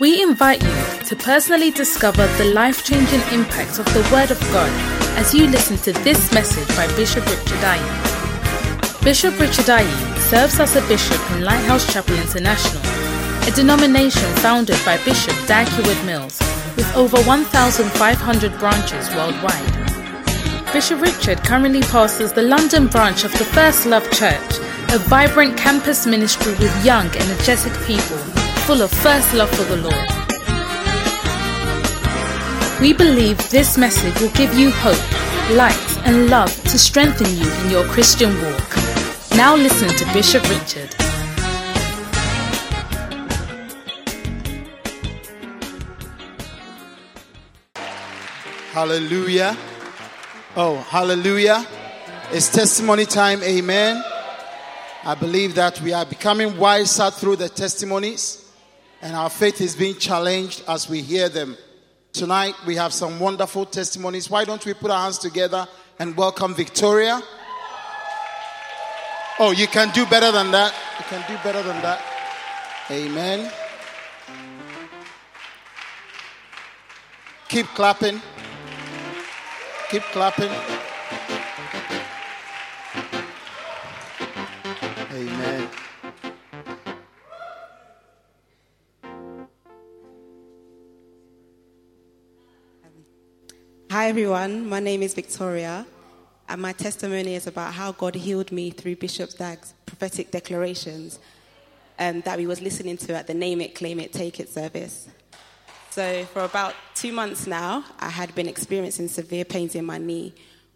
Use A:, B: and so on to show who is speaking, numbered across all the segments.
A: We invite you to personally discover the life changing impact of the Word of God as you listen to this message by Bishop Richard Ayi. Bishop Richard Ayi serves as a bishop in Lighthouse Chapel International, a denomination founded by Bishop Dag Heward-Mills with over 1,500 branches worldwide. Bishop Richard currently pastors the London branch of the First Love Church, a vibrant campus ministry with young, energetic people full of first love for the Lord. We believe this message will give you hope, light, and love to strengthen you in your Christian walk. Now listen to Bishop Richard.
B: Hallelujah. Oh, hallelujah. It's testimony time. Amen. I believe that we are becoming wiser through the testimonies and our faith is being challenged as we hear them. Tonight we have some wonderful testimonies. Why don't we put our hands together and welcome Victoria? Oh, you can do better than that. You can do better than that. Amen. Keep clapping. Keep clapping.
C: Hi everyone, my name is Victoria, and my testimony is about how God healed me through Bishop Dag's prophetic declarations um, that we was listening to at the Name It, Claim It, Take It service. So for about two months now, I had been experiencing severe pains in my knee,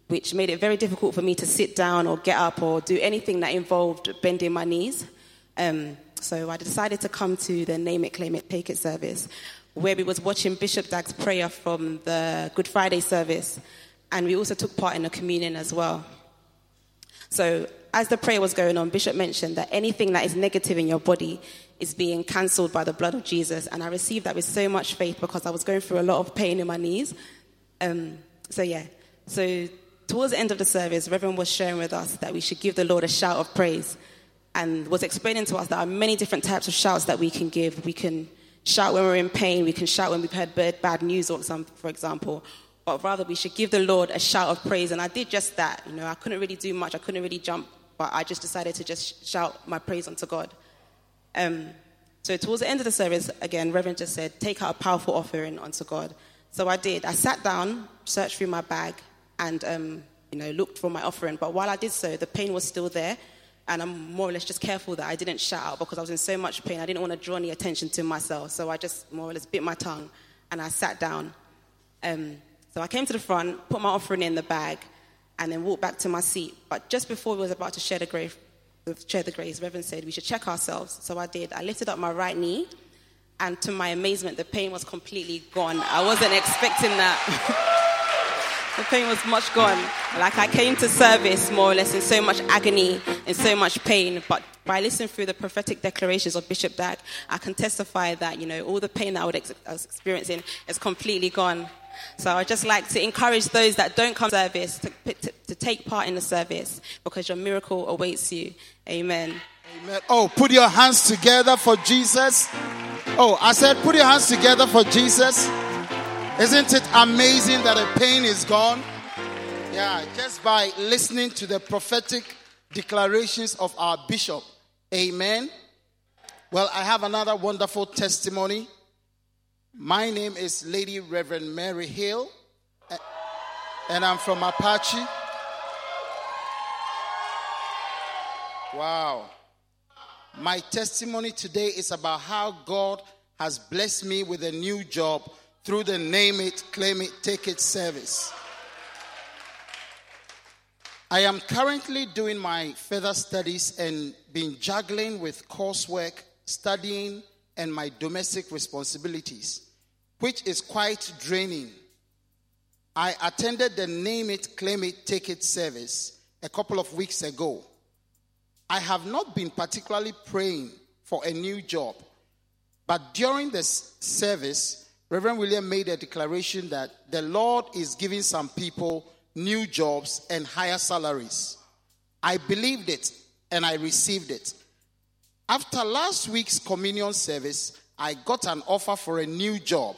C: which made it very difficult for me to sit down or get up or do anything that involved bending my knees. Um, so I decided to come to the Name It, Claim It, Take It service, where we was watching Bishop Dag's prayer from the Good Friday service, and we also took part in the communion as well. So as the prayer was going on, Bishop mentioned that anything that is negative in your body is being cancelled by the blood of Jesus, and I received that with so much faith because I was going through a lot of pain in my knees. Um, so yeah, so towards the end of the service, Reverend was sharing with us that we should give the Lord a shout of praise, and was explaining to us that there are many different types of shouts that we can give. We can shout when we're in pain. We can shout when we've heard bad news, or some, for example. But rather, we should give the Lord a shout of praise. And I did just that. You know, I couldn't really do much. I couldn't really jump, but I just decided to just shout my praise unto God. Um, so towards the end of the service, again, Reverend just said, take out a powerful offering unto God. So I did. I sat down, searched through my bag, and um, you know, looked for my offering. But while I did so, the pain was still there. And I'm more or less just careful that I didn't shout out because I was in so much pain. I didn't want to draw any attention to myself. So I just more or less bit my tongue and I sat down. Um, so I came to the front, put my offering in the bag, and then walked back to my seat. But just before we was about to share the grace, share the grace, Reverend said we should check ourselves. So I did. I lifted up my right knee, and to my amazement, the pain was completely gone. I wasn't expecting that. The pain was much gone. Like I came to service more or less in so much agony and so much pain, but by listening through the prophetic declarations of Bishop Dag, I can testify that, you know, all the pain that I, was experiencing is completely gone. So I'd just like to encourage those that don't come to service to, to, to take part in the service because your miracle awaits you. Amen.
B: Amen. Oh, put your hands together for Jesus. Oh, I said, put your hands together for Jesus. Isn't it amazing that the pain is gone? Yeah, just by listening to the prophetic declarations of our bishop. Amen. Well, I have another wonderful testimony. My name is Lady Reverend Mary Hill, and I'm from Apache. Wow. My testimony today is about how God has blessed me with a new job through the name it, claim it, take it service. I am currently doing my further studies and been juggling with coursework, studying, and my domestic responsibilities, which is quite draining. I attended the Name It, Claim It, Take It service a couple of weeks ago. I have not been particularly praying for a new job, but during this service, Reverend William made a declaration that the Lord is giving some people new jobs and higher salaries. I believed it and I received it. After last week's communion service, I got an offer for a new job.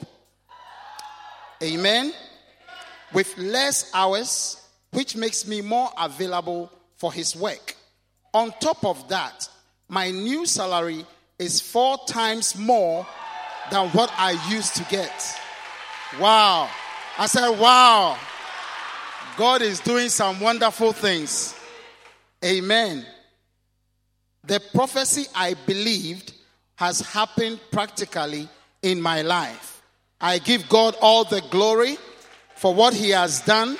B: Amen. With less hours, which makes me more available for his work. On top of that, my new salary is four times more than what I used to get. Wow. I said, wow. God is doing some wonderful things. Amen. The prophecy I believed has happened practically in my life. I give God all the glory for what He has done.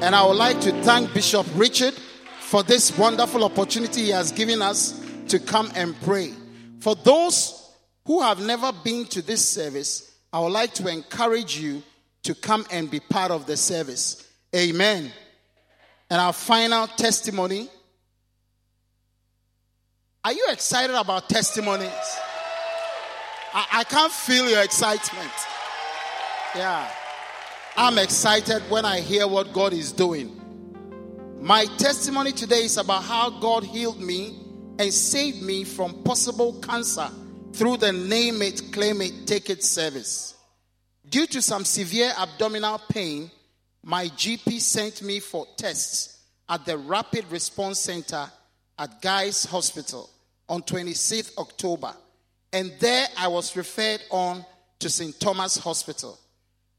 B: And I would like to thank Bishop Richard for this wonderful opportunity He has given us to come and pray. For those who have never been to this service, I would like to encourage you to come and be part of the service. Amen. And our final testimony. Are you excited about testimonies? I, I can't feel your excitement. Yeah. I'm excited when I hear what God is doing. My testimony today is about how God healed me and saved me from possible cancer through the name it, claim it, take it service. Due to some severe abdominal pain, my GP sent me for tests at the Rapid Response Center at Guy's Hospital on 26th October. And there I was referred on to St. Thomas Hospital.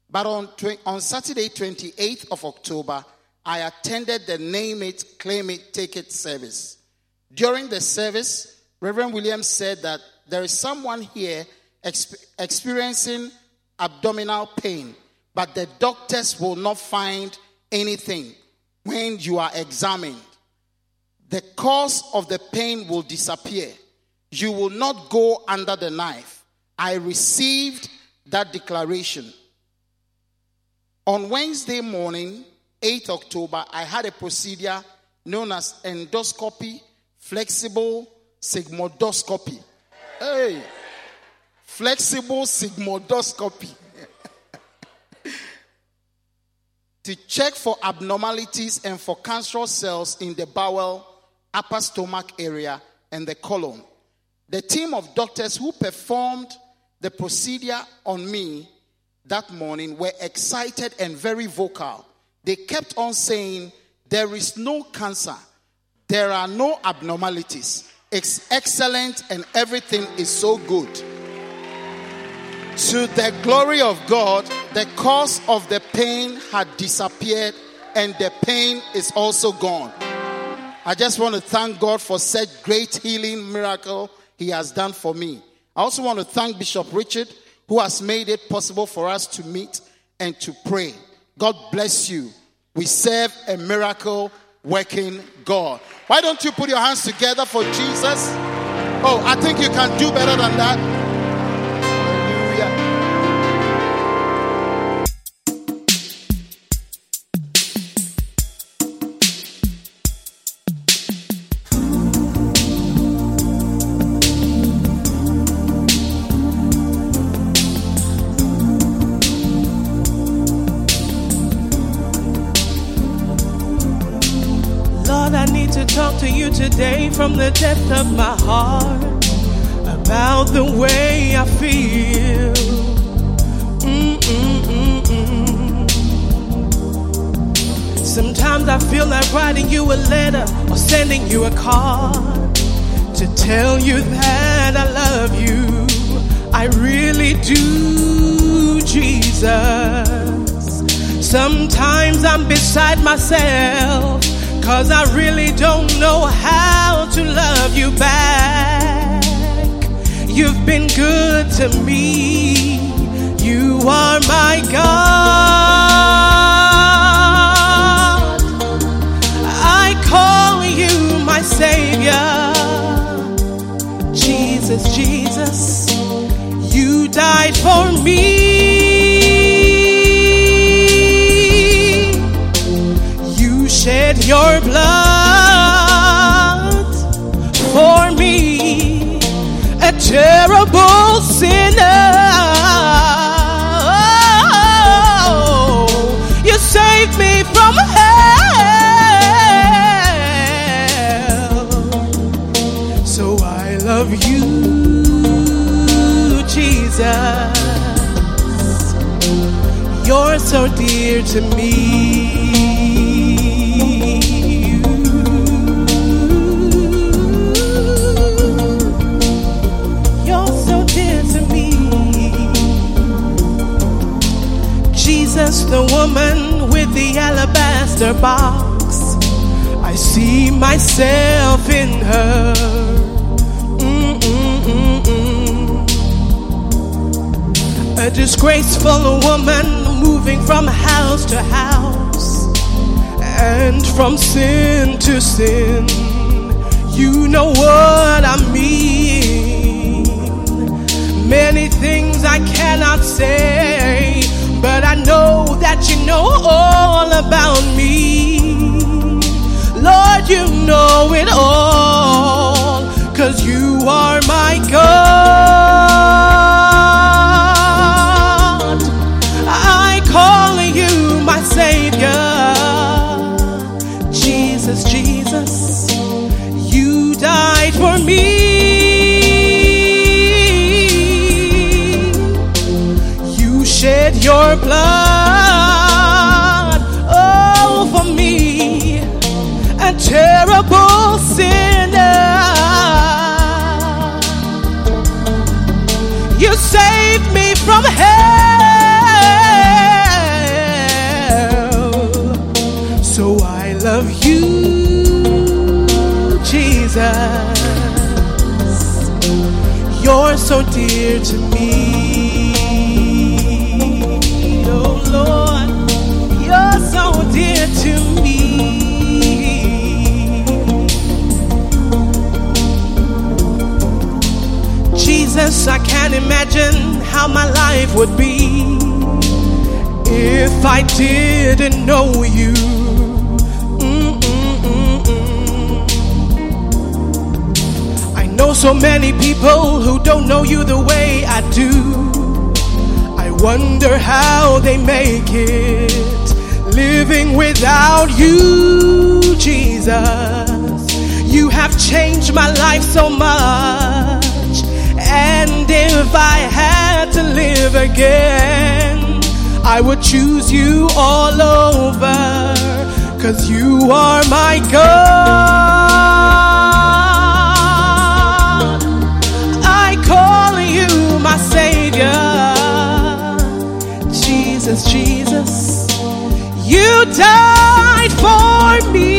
B: But on, on Saturday, 28th of October, I attended the Name It, Claim It, Take It service. During the service, Reverend Williams said that there is someone here exp- experiencing abdominal pain, but the doctors will not find anything when you are examined. The cause of the pain will disappear. You will not go under the knife. I received that declaration. On Wednesday morning, 8th October, I had a procedure known as endoscopy, flexible sigmoidoscopy. Hey, flexible sigmoidoscopy. to check for abnormalities and for cancerous cells in the bowel, upper stomach area, and the colon. The team of doctors who performed the procedure on me that morning were excited and very vocal. They kept on saying, There is no cancer, there are no abnormalities. It's excellent and everything is so good. To the glory of God, the cause of the pain had disappeared and the pain is also gone. I just want to thank God for such great healing miracle he has done for me. I also want to thank Bishop Richard who has made it possible for us to meet and to pray. God bless you. We serve a miracle working God. Why don't you put your hands together for Jesus? Oh, I think you can do better than that.
D: Today from the depth of my heart about the way I feel. Sometimes I feel like writing you a letter or sending you a card to tell you that I love you. I really do, Jesus. Sometimes I'm beside myself Cause I really don't know how to love you back. You've been good to me. You are my God. I call you my Savior. Jesus, Jesus, you died for me. terrible sinner. You saved me from hell. So I love you, Jesus. You're so dear to me. The woman with the alabaster box. I see myself in her. Mm-mm-mm-mm. A disgraceful woman moving from house to house and from sin to sin. You know what I mean. Many things I cannot say, but I know that you know all about me. Lord, you know it all, cause you are my God. I call you my Savior. Jesus, Jesus, you died for me. Terrible sinner. You saved me from hell. So I love you, Jesus. You're so dear to me. Imagine how my life would be if I didn't know you. I know so many people who don't know you the way I do. I wonder how they make it living without you, Jesus. You have changed my life so much. And if I had to live again, I would choose you all over. Cause you are my God. I call you my Savior. Jesus, Jesus, you died for me.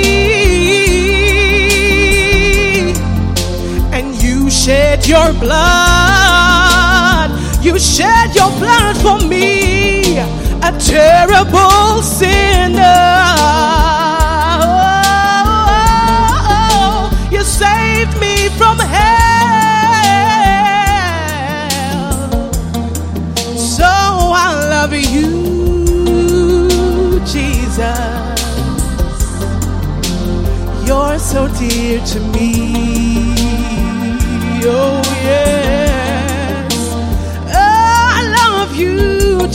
D: Shed your blood. You shed your blood for me, a terrible sinner. You saved me from hell. So I love you, Jesus. You're so dear to me.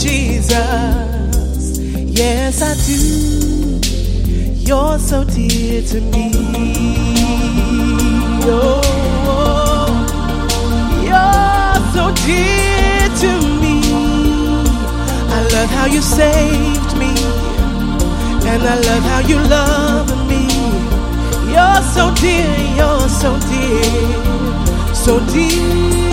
D: Jesus. Yes, I do. You're so dear to me. Oh, you're so dear to me. I love how you saved me, and I love how you love me. You're so dear, you're so dear, so dear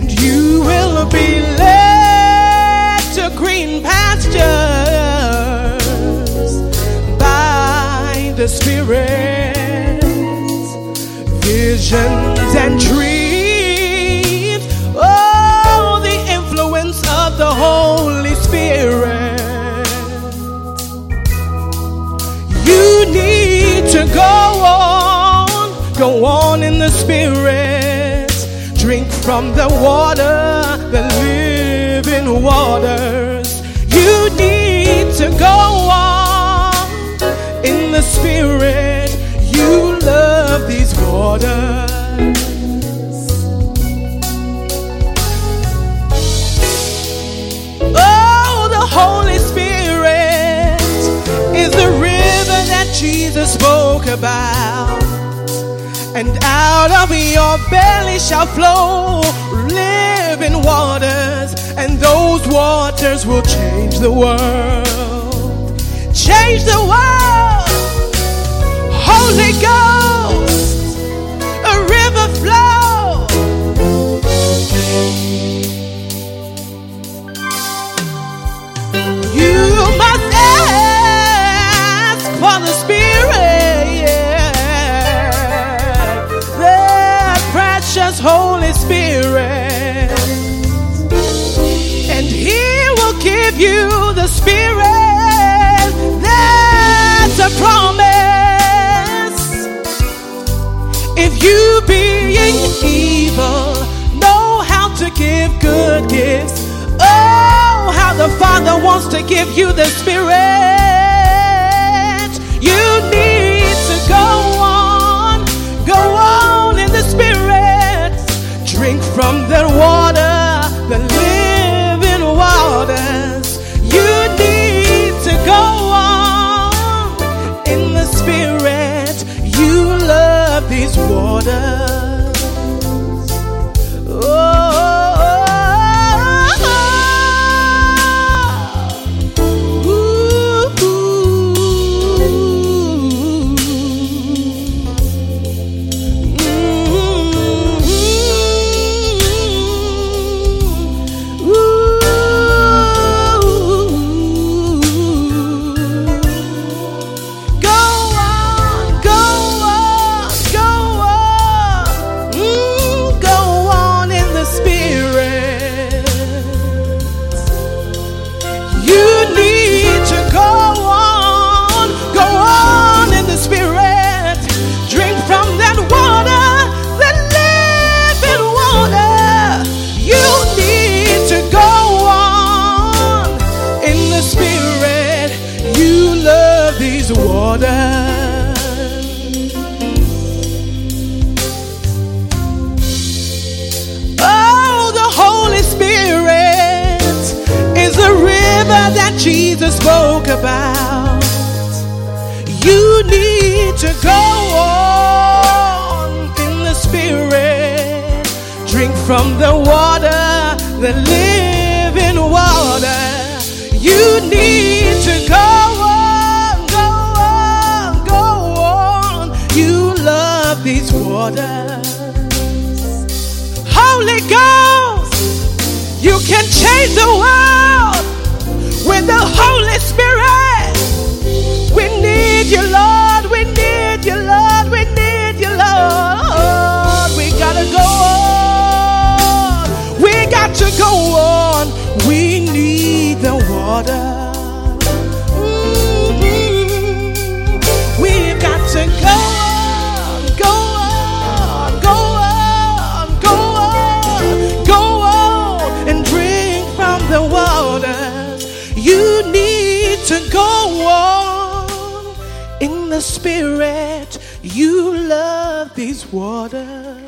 D: and you will be led to green pastures by the Spirit, visions and dreams. Oh, the influence of the Holy Spirit. You need to go on, go on in the spirit. From the water, the living waters. You need to go on in the spirit. You love these waters. Oh, the Holy Spirit is the river that Jesus spoke about. And out of your belly shall flow living waters, and those waters will change the world. Change the world. Holy Ghost, you the Spirit. That's a promise. If you being evil know how to give good gifts, oh, how the Father wants to give you the Spirit. You need to go on, go on in the Spirit. Drink from the water, Jesus spoke about. You need to go on in the Spirit. Drink from the water, the living water. You need to go on, go on, go on. You love these waters. Holy Ghost, you can change the world with the Holy Spirit. We need you, Lord. We need you, Lord. We need you, Lord. We gotta go on. We got to go on. We need the water. The Spirit, you love these waters.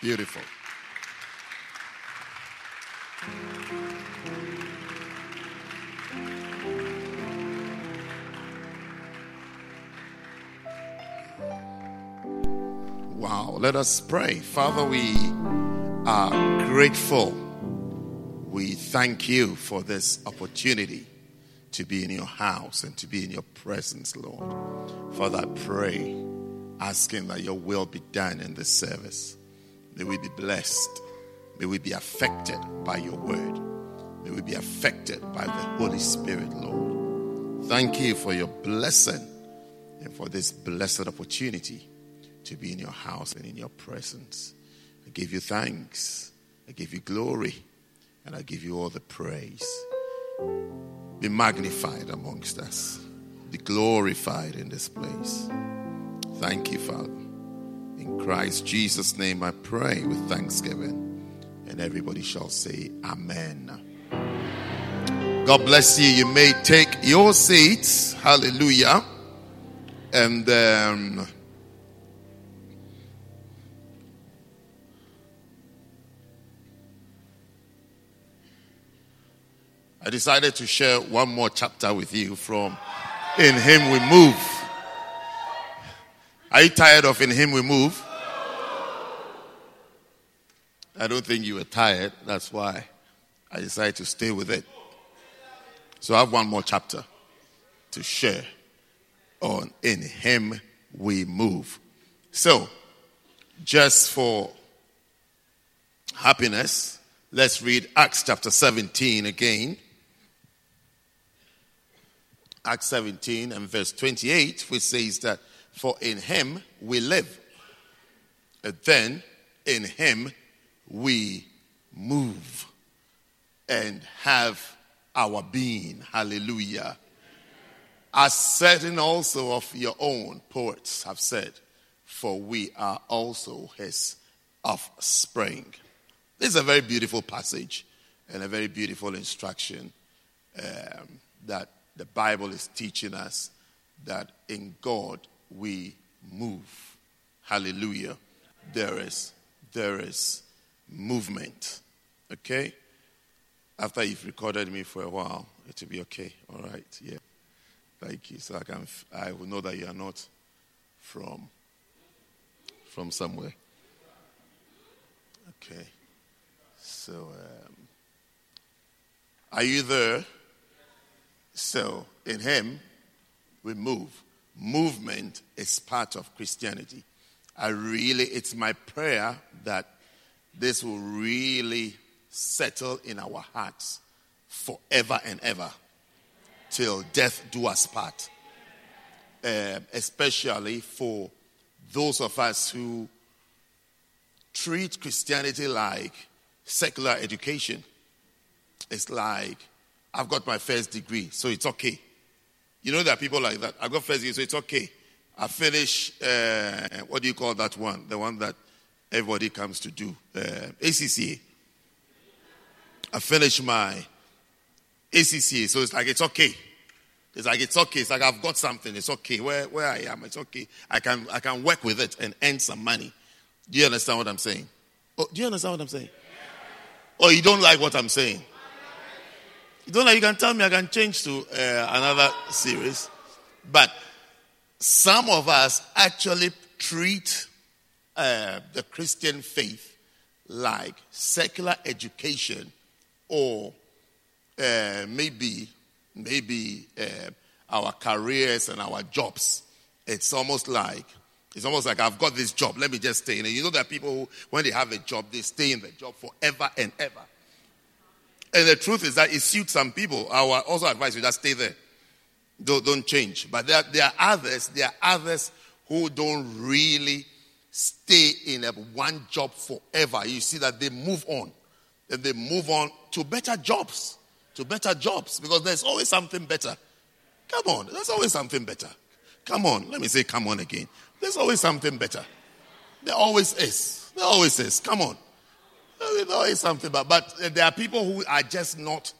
E: Beautiful. Wow, let us pray. Father, we are grateful. Thank you for this opportunity to be in your house and to be in your presence, Lord. Father, I pray, asking that your will be done in this service. May we be blessed. May we be affected by your word. May we be affected by the Holy Spirit, Lord. Thank you for your blessing and for this blessed opportunity to be in your house and in your presence. I give you thanks. I give you glory. And I give you all the praise. Be magnified amongst us. Be glorified in this place. Thank you, Father. In Christ Jesus' name I pray with thanksgiving. And everybody shall say, Amen. God bless you. You may take your seats. Hallelujah. And um, I decided to share one more chapter with you from In Him We Move. Are you tired of In Him We Move? I don't think you were tired. That's why I decided to stay with it. So I have one more chapter to share on In Him We Move. So, just for happiness, let's read Acts chapter 17 again. Acts 17 and verse 28, which says that, For in him we live, and then in him we move and have our being. Hallelujah. As certain also of your own poets have said, for we are also his offspring. This is a very beautiful passage and a very beautiful instruction um, that the Bible is teaching us that in God we move. Hallelujah. There is there is movement. Okay? After you've recorded me for a while, it will be okay. All right. Yeah. Thank you. So I can I will know that you are not from from somewhere. Okay. So um, are you there? So, in Him, we move. Movement is part of Christianity. I really, it's my prayer that this will really settle in our hearts forever and ever till death do us part. Uh, especially for those of us who treat Christianity like secular education. It's like I've got my first degree, so it's okay. You know, there are people like that. I've got first degree, so it's okay. I finish, uh, what do you call that one? The one that everybody comes to do, uh, ACCA. I finish my ACCA, so it's like it's okay. It's like it's okay. It's like I've got something. It's okay. Where where I am, it's okay. I can I can work with it and earn some money. Do you understand what I'm saying? Oh, do you understand what I'm saying? Oh, you don't like what I'm saying? Don't know, you can tell me I can change to uh, another series. But some of us actually treat uh, the Christian faith like secular education or uh, maybe maybe uh, our careers and our jobs. It's almost like it's almost like I've got this job. Let me just stay in it. You know, are people who, when they have a job, they stay in the job forever and ever. And the truth is that it suits some people. I will also advise you just stay there. Don't, don't change. But there, there are others, there are others who don't really stay in a one job forever. You see that they move on. And they move on to better jobs. To better jobs. Because there's always something better. Come on, there's always something better. Come on, let me say come on again. There's always something better. There always is. There always is. Come on. There's always something, but, but there are people who are just not,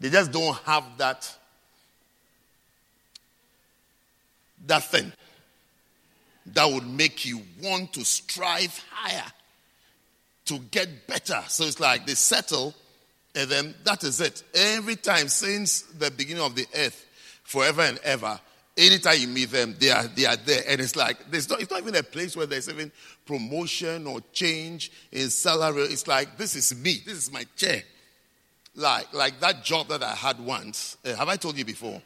E: they just don't have that, that thing that would make you want to strive higher, to get better. So it's like they settle, and then that is it. Every time since the beginning of the earth, forever and ever, anytime you meet them, they are, they are there. And it's like, there's not, it's not even a place where there's even promotion or change in salary. It's like, this is me, this is my chair. Like, like that job that I had once. Uh, have I told you before?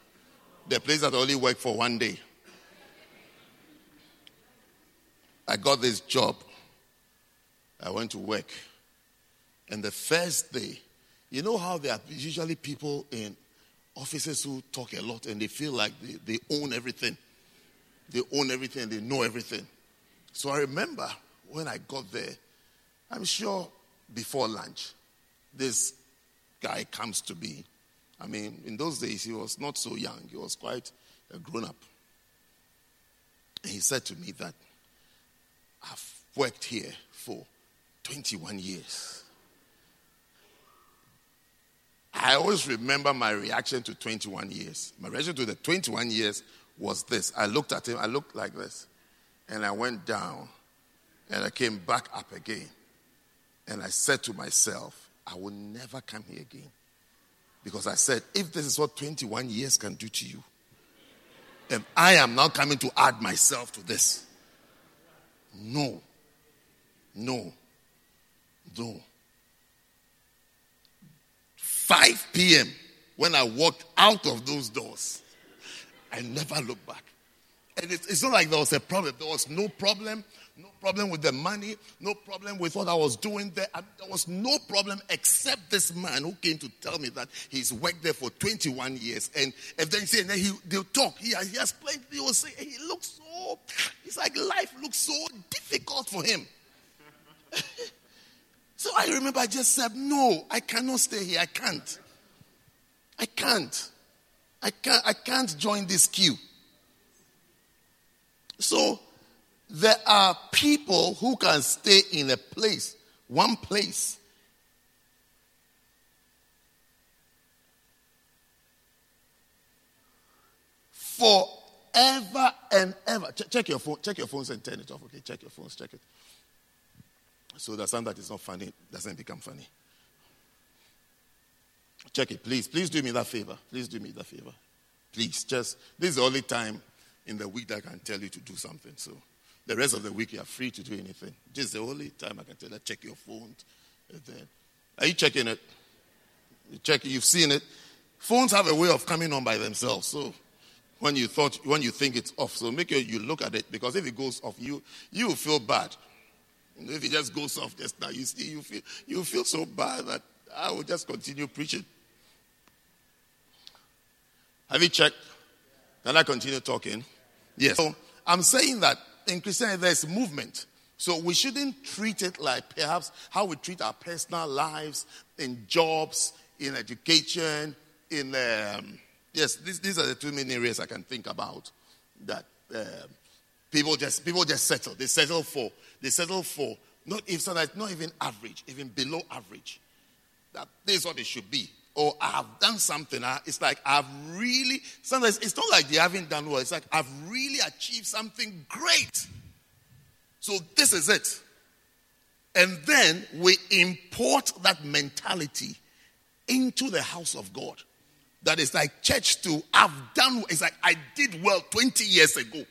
E: The place that I only worked for one day. I got this job. I went to work. And the first day, you know how there are usually people in officers who talk a lot and they feel like they, they own everything. They own everything, they know everything. So I remember when I got there, I'm sure before lunch, this guy comes to me. I mean, in those days, he was not so young, he was quite a grown up. And he said to me that I've worked here for 21 years. I always remember my reaction to 21 years. My reaction to the 21 years was this. I looked at him, I looked like this, and I went down, and I came back up again. And I said to myself, I will never come here again. Because I said, if this is what 21 years can do to you, and I am now coming to add myself to this. No. No. No. 5 p.m., when I walked out of those doors, I never looked back. And it, it's not like there was a problem. There was no problem, no problem with the money, no problem with what I was doing there. I, there was no problem except this man who came to tell me that he's worked there for 21 years. And if they say, then he, they'll talk. He, has, he has plenty. He will say, he looks so, it's like life looks so difficult for him. So I remember I just said, No, I cannot stay here. I can't. I can't. I can't, I can't join this queue. So there are people who can stay in a place, one place. Forever and ever. Check your phone. Check your phones and turn it off. Okay, check your phones. Check it. So that something that is not funny doesn't become funny. Check it, please. Please do me that favor. Please do me that favor. Please, just this is the only time in the week that I can tell you to do something. So the rest of the week you are free to do anything. This is the only time I can tell you, check your phone. Are you checking it? You check you've seen it. Phones have a way of coming on by themselves. So when you thought when you think it's off, so make sure you look at it because if it goes off, you you feel bad. If it just goes off just now, you see, you feel, you feel so bad that I will just continue preaching. Have you checked? Can I continue talking? Yes. So I'm saying that in Christianity there's movement. So we shouldn't treat it like perhaps how we treat our personal lives in jobs, in education, in um, yes, these, these are the two main areas I can think about that um, People just people just settle. They settle for they settle oh, for not if sometimes not even average, even below average. That this is what it should be. Or I have done something. It's like I've really sometimes it's not like they haven't done well. It's like I've really achieved something great. So this is it. And then we import that mentality into the house of God. That is like church too. I've done, it's like I did well 20 years ago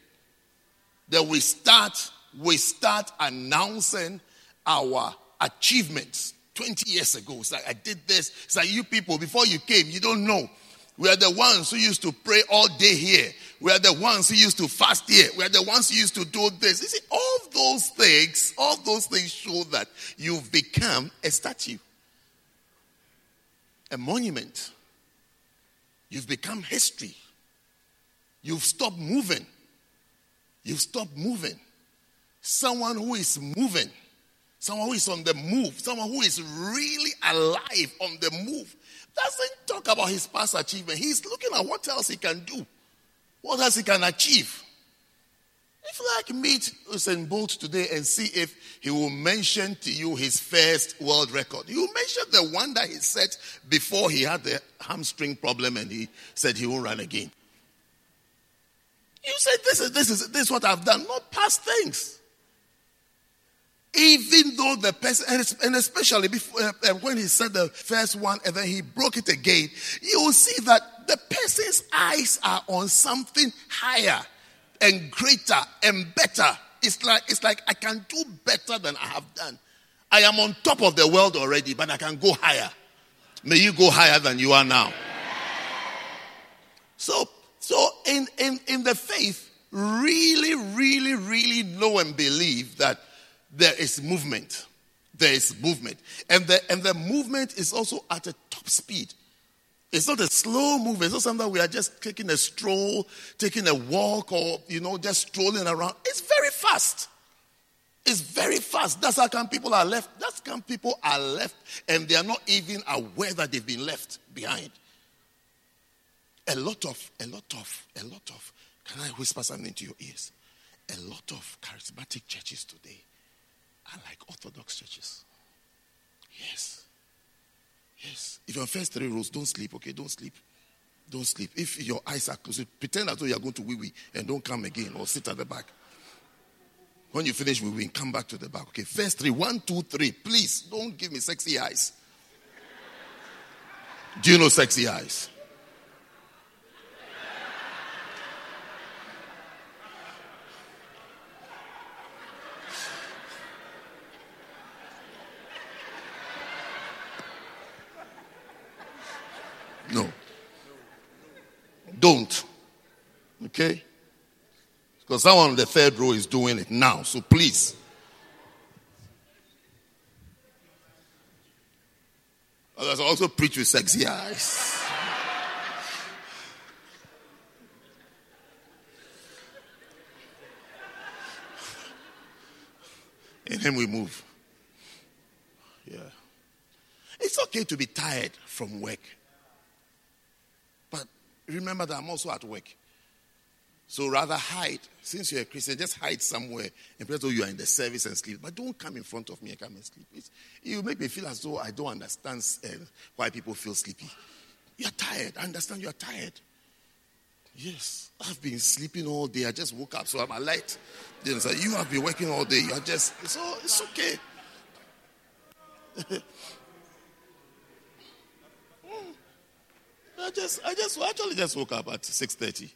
E: then we start we start announcing our achievements 20 years ago. It's like I did this. It's like you people, before you came, you don't know. We are the ones who used to pray all day here. We are the ones who used to fast here. We are the ones who used to do this. You see, all those things, all those things show that you've become a statue, a monument. You've become history. You've stopped moving. You've stopped moving. Someone who is moving, someone who is on the move, someone who is really alive on the move, doesn't talk about his past achievement. He's looking at what else he can do, what else he can achieve. If you like, meet Usain Bolt today and see if he will mention to you his first world record. He will mention the one that he set before he had the hamstring problem and he said he won't run again. You said this is this is this is what I've done, not past things. Even though the person, and especially before, uh, uh, when he said the first one and then he broke it again, you will see that the person's eyes are on something higher and greater and better. It's like, it's like I can do better than I have done. I am on top of the world already, but I can go higher. May you go higher than you are now. So, so in, in, in the faith, really, really, really know and believe that there is movement. There is movement. And the, and the movement is also at a top speed. It's not a slow move. It's not something that we are just taking a stroll, taking a walk, or, you know, just strolling around. It's very fast. It's very fast. That's how come people are left. That's how come people are left and they are not even aware that they've been left behind. A lot of, a lot of, a lot of, can I whisper something to your ears? A lot of charismatic churches today are like Orthodox churches. Yes. Yes. If your first three rows, don't sleep, okay? Don't sleep. Don't sleep. If your eyes are closed, pretend as though you are going to wee wee and don't come again or sit at the back. When you finish wee wee, come back to the back. Okay, first three. One, two, three. Please don't give me sexy eyes. Do you know sexy eyes? No. Don't. Okay? Because someone on the third row is doing it now. So please. Others also preach with sexy eyes. In him we move. Yeah. It's okay to be tired from work But remember that I'm also at work. So rather hide. Since you're a Christian, just hide somewhere and pretend you are in the service and sleep. But don't come in front of me and come and sleep. It's, you make me feel as though I don't understand uh, why people feel sleepy. You're tired. I understand you're tired. Yes, I've been sleeping all day. I just woke up, so I'm alert. Then say, you have been working all day. You're just so it's okay. I just, I just, actually just woke up at 6.30.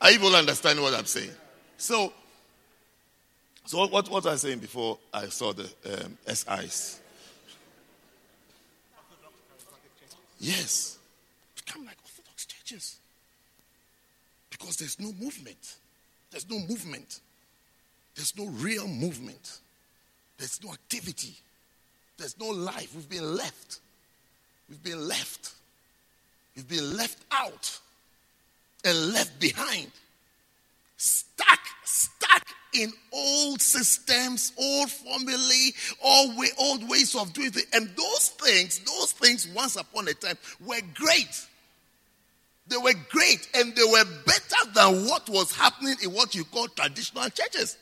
E: Are you all understanding what I'm saying? So, so what, what, what I was saying before I saw the um, SIs? Yes. Become like Orthodox churches. Because there's no movement. There's no movement. There's no real movement. There's no activity. There's no life. We've been left. We've been left. We've been left out and left behind. Stuck, stuck in old systems, old formulae, old, way, old ways of doing things. And those things, those things once upon a time were great. They were great and they were better than what was happening in what you call traditional churches.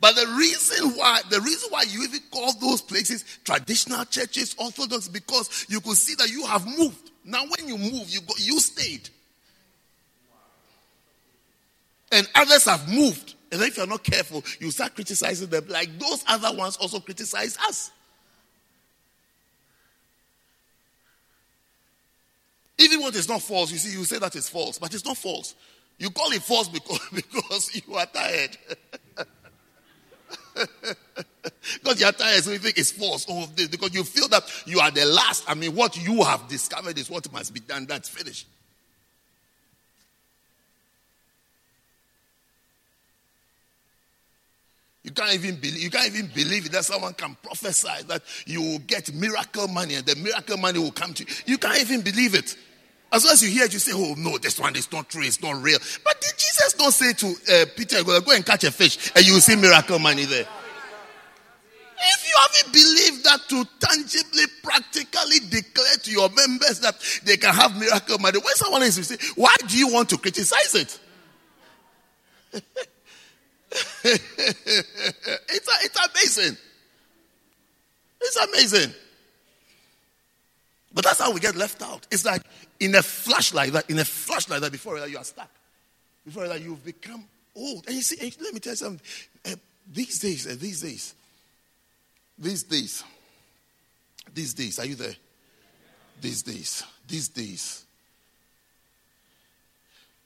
E: But the reason why, the reason why you even call those places traditional churches, orthodox, because you could see that you have moved. Now, when you move, you go, you stayed, and others have moved. And if you're not careful, you start criticizing them like those other ones also criticize us. Even what is not false, you see, you say that is false, but it's not false. You call it false because, because you are tired. because you're tired, so you think it's false. Oh, All of this because you feel that you are the last. I mean, what you have discovered is what must be done. That's finished. You can't even believe you can't even believe that someone can prophesy that you will get miracle money and the miracle money will come to you. You can't even believe it. As soon as you hear it, you say, Oh no, this one is not true, it's not real. But did Jesus not say to uh, Peter, Go and catch a fish and you will see miracle money there? If you haven't believed that to tangibly, practically declare to your members that they can have miracle money, when someone is you say, why do you want to criticize it? it's, it's amazing. It's amazing. But that's how we get left out. It's like in a flash like that, in a flash like that, before that you are stuck. Before that you've become old. And you see, let me tell you something. Uh, these days, uh, these days, these days, these days, are you there? These days, these days,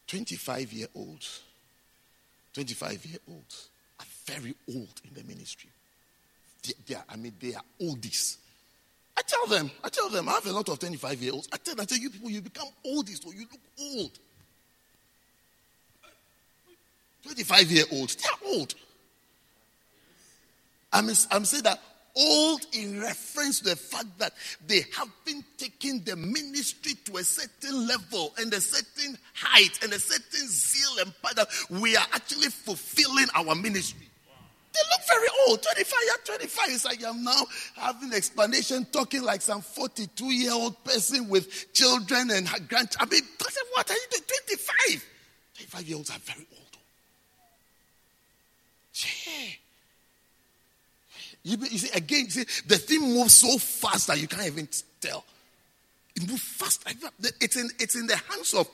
E: 25 year olds, 25 year olds are very old in the ministry. They, they are, I mean, they are oldies. I tell them, I tell them, I have a lot of 25 year olds. I tell I tell you people, you become oldies, or you look old. 25 year olds, they are old. I'm, I'm saying that old in reference to the fact that they have been taking the ministry to a certain level and a certain height and a certain zeal and power we are actually fulfilling our ministry. They look very old. 25, years, 25. It's like I'm now having explanation, talking like some 42 year old person with children and grandchildren. I mean, what are you doing? 25. 25 year olds are very old. Yeah. You, you, see, again, you see, the thing moves so fast that you can't even tell. It moves fast. It's in, it's in the hands of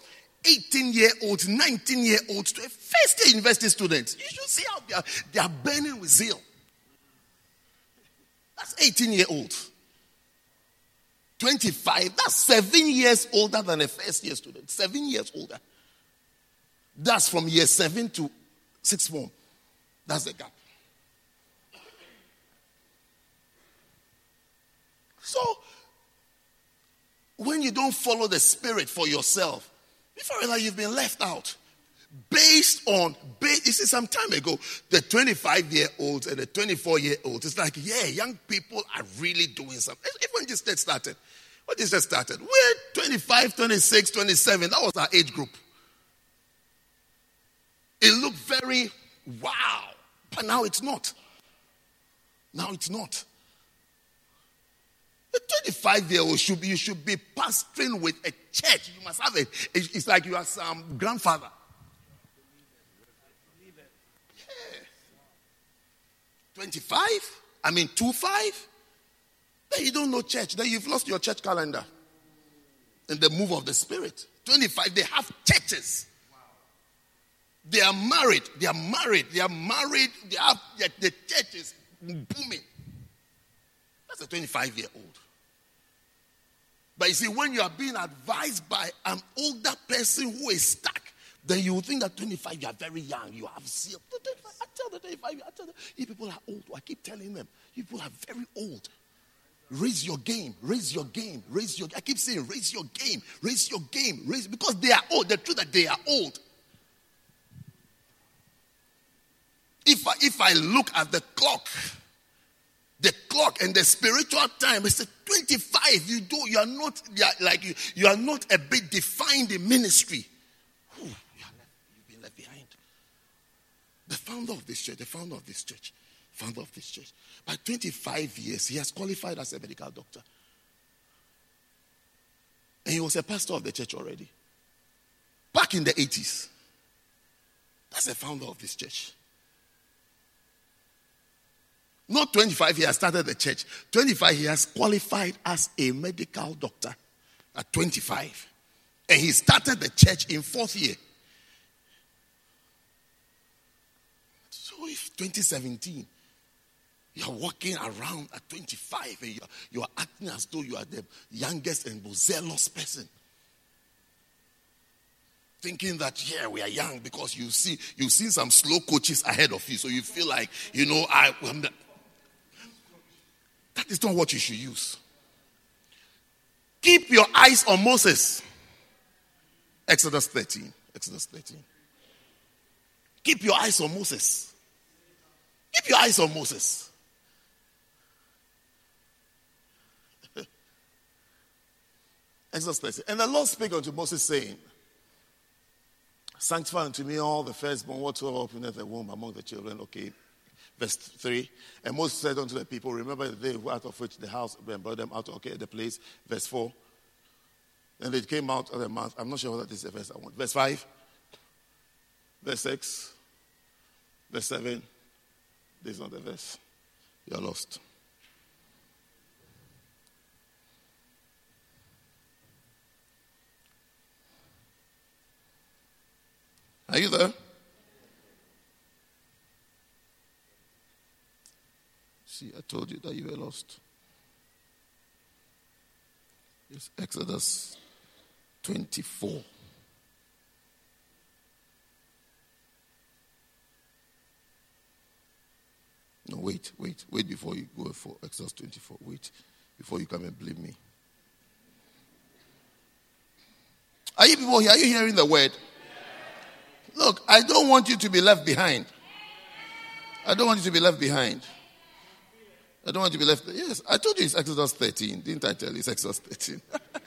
E: 18 year olds, 19 year olds first year university students. You should see how they are, they are burning with zeal. That's 18 year olds. 25, that's seven years older than a first year student. Seven years older. That's from year seven to sixth form. That's the gap. So, when you don't follow the Spirit for yourself, before that you've been left out. Based on, you see, some time ago, the 25 year olds and the 24 year olds, it's like, yeah, young people are really doing something. Even just that started. What just started? We're 25, 26, 27. That was our age group. It looked very wow. But now it's not. Now it's not. A 25 year old should be, you should be pastoring with a church. You must have it. It's like you are some grandfather. Yeah. 25? I mean, 2 5? Then you don't know church. Then you've lost your church calendar. And the move of the Spirit. 25, they have churches. They are married. They are married. They are married. They have the church is booming. That's a 25 year old. But you see, when you are being advised by an older person who is stuck, then you think that 25 you are very young. You have zeal. I tell the 25, I tell them, you people are old. I keep telling them, you people are very old. Raise your game, raise your game, raise your. I keep saying, raise your game, raise your game, raise because they are old. The truth that they are old. If I, if I look at the clock, the clock and the spiritual time, it's 25. You do, you are not you are like you, you are not a bit defined in ministry. Ooh, you you've been left behind. The founder of this church, the founder of this church, founder of this church, by 25 years, he has qualified as a medical doctor. And he was a pastor of the church already. Back in the 80s. That's the founder of this church. Not 25, he has started the church. 25, he has qualified as a medical doctor at 25. And he started the church in fourth year. So if 2017, you're walking around at 25 and you're, you're acting as though you are the youngest and most zealous person thinking that yeah we are young because you see you've seen some slow coaches ahead of you so you feel like you know i am is not what you should use. Keep your eyes on Moses. Exodus 13. Exodus 13. Keep your eyes on Moses. Keep your eyes on Moses. Exodus 13. And the Lord spake unto Moses, saying, Sanctify unto me all the firstborn whatsoever openeth the womb among the children. Okay, verse 3. And Moses said unto the people, Remember the day out of which the house brought them out okay, the place. Verse 4. And they came out of the mouth. I'm not sure whether this is the verse I want. Verse 5. Verse 6. Verse 7. This is not the verse. You're lost. Are you there? See, I told you that you were lost. It's Exodus 24. No, wait, wait, wait before you go for Exodus 24. Wait before you come and blame me. Are you people here? Are you hearing the word? Look, I don't want you to be left behind. I don't want you to be left behind. I don't want you to be left. Yes, I told you it's Exodus 13. Didn't I tell you it's Exodus 13?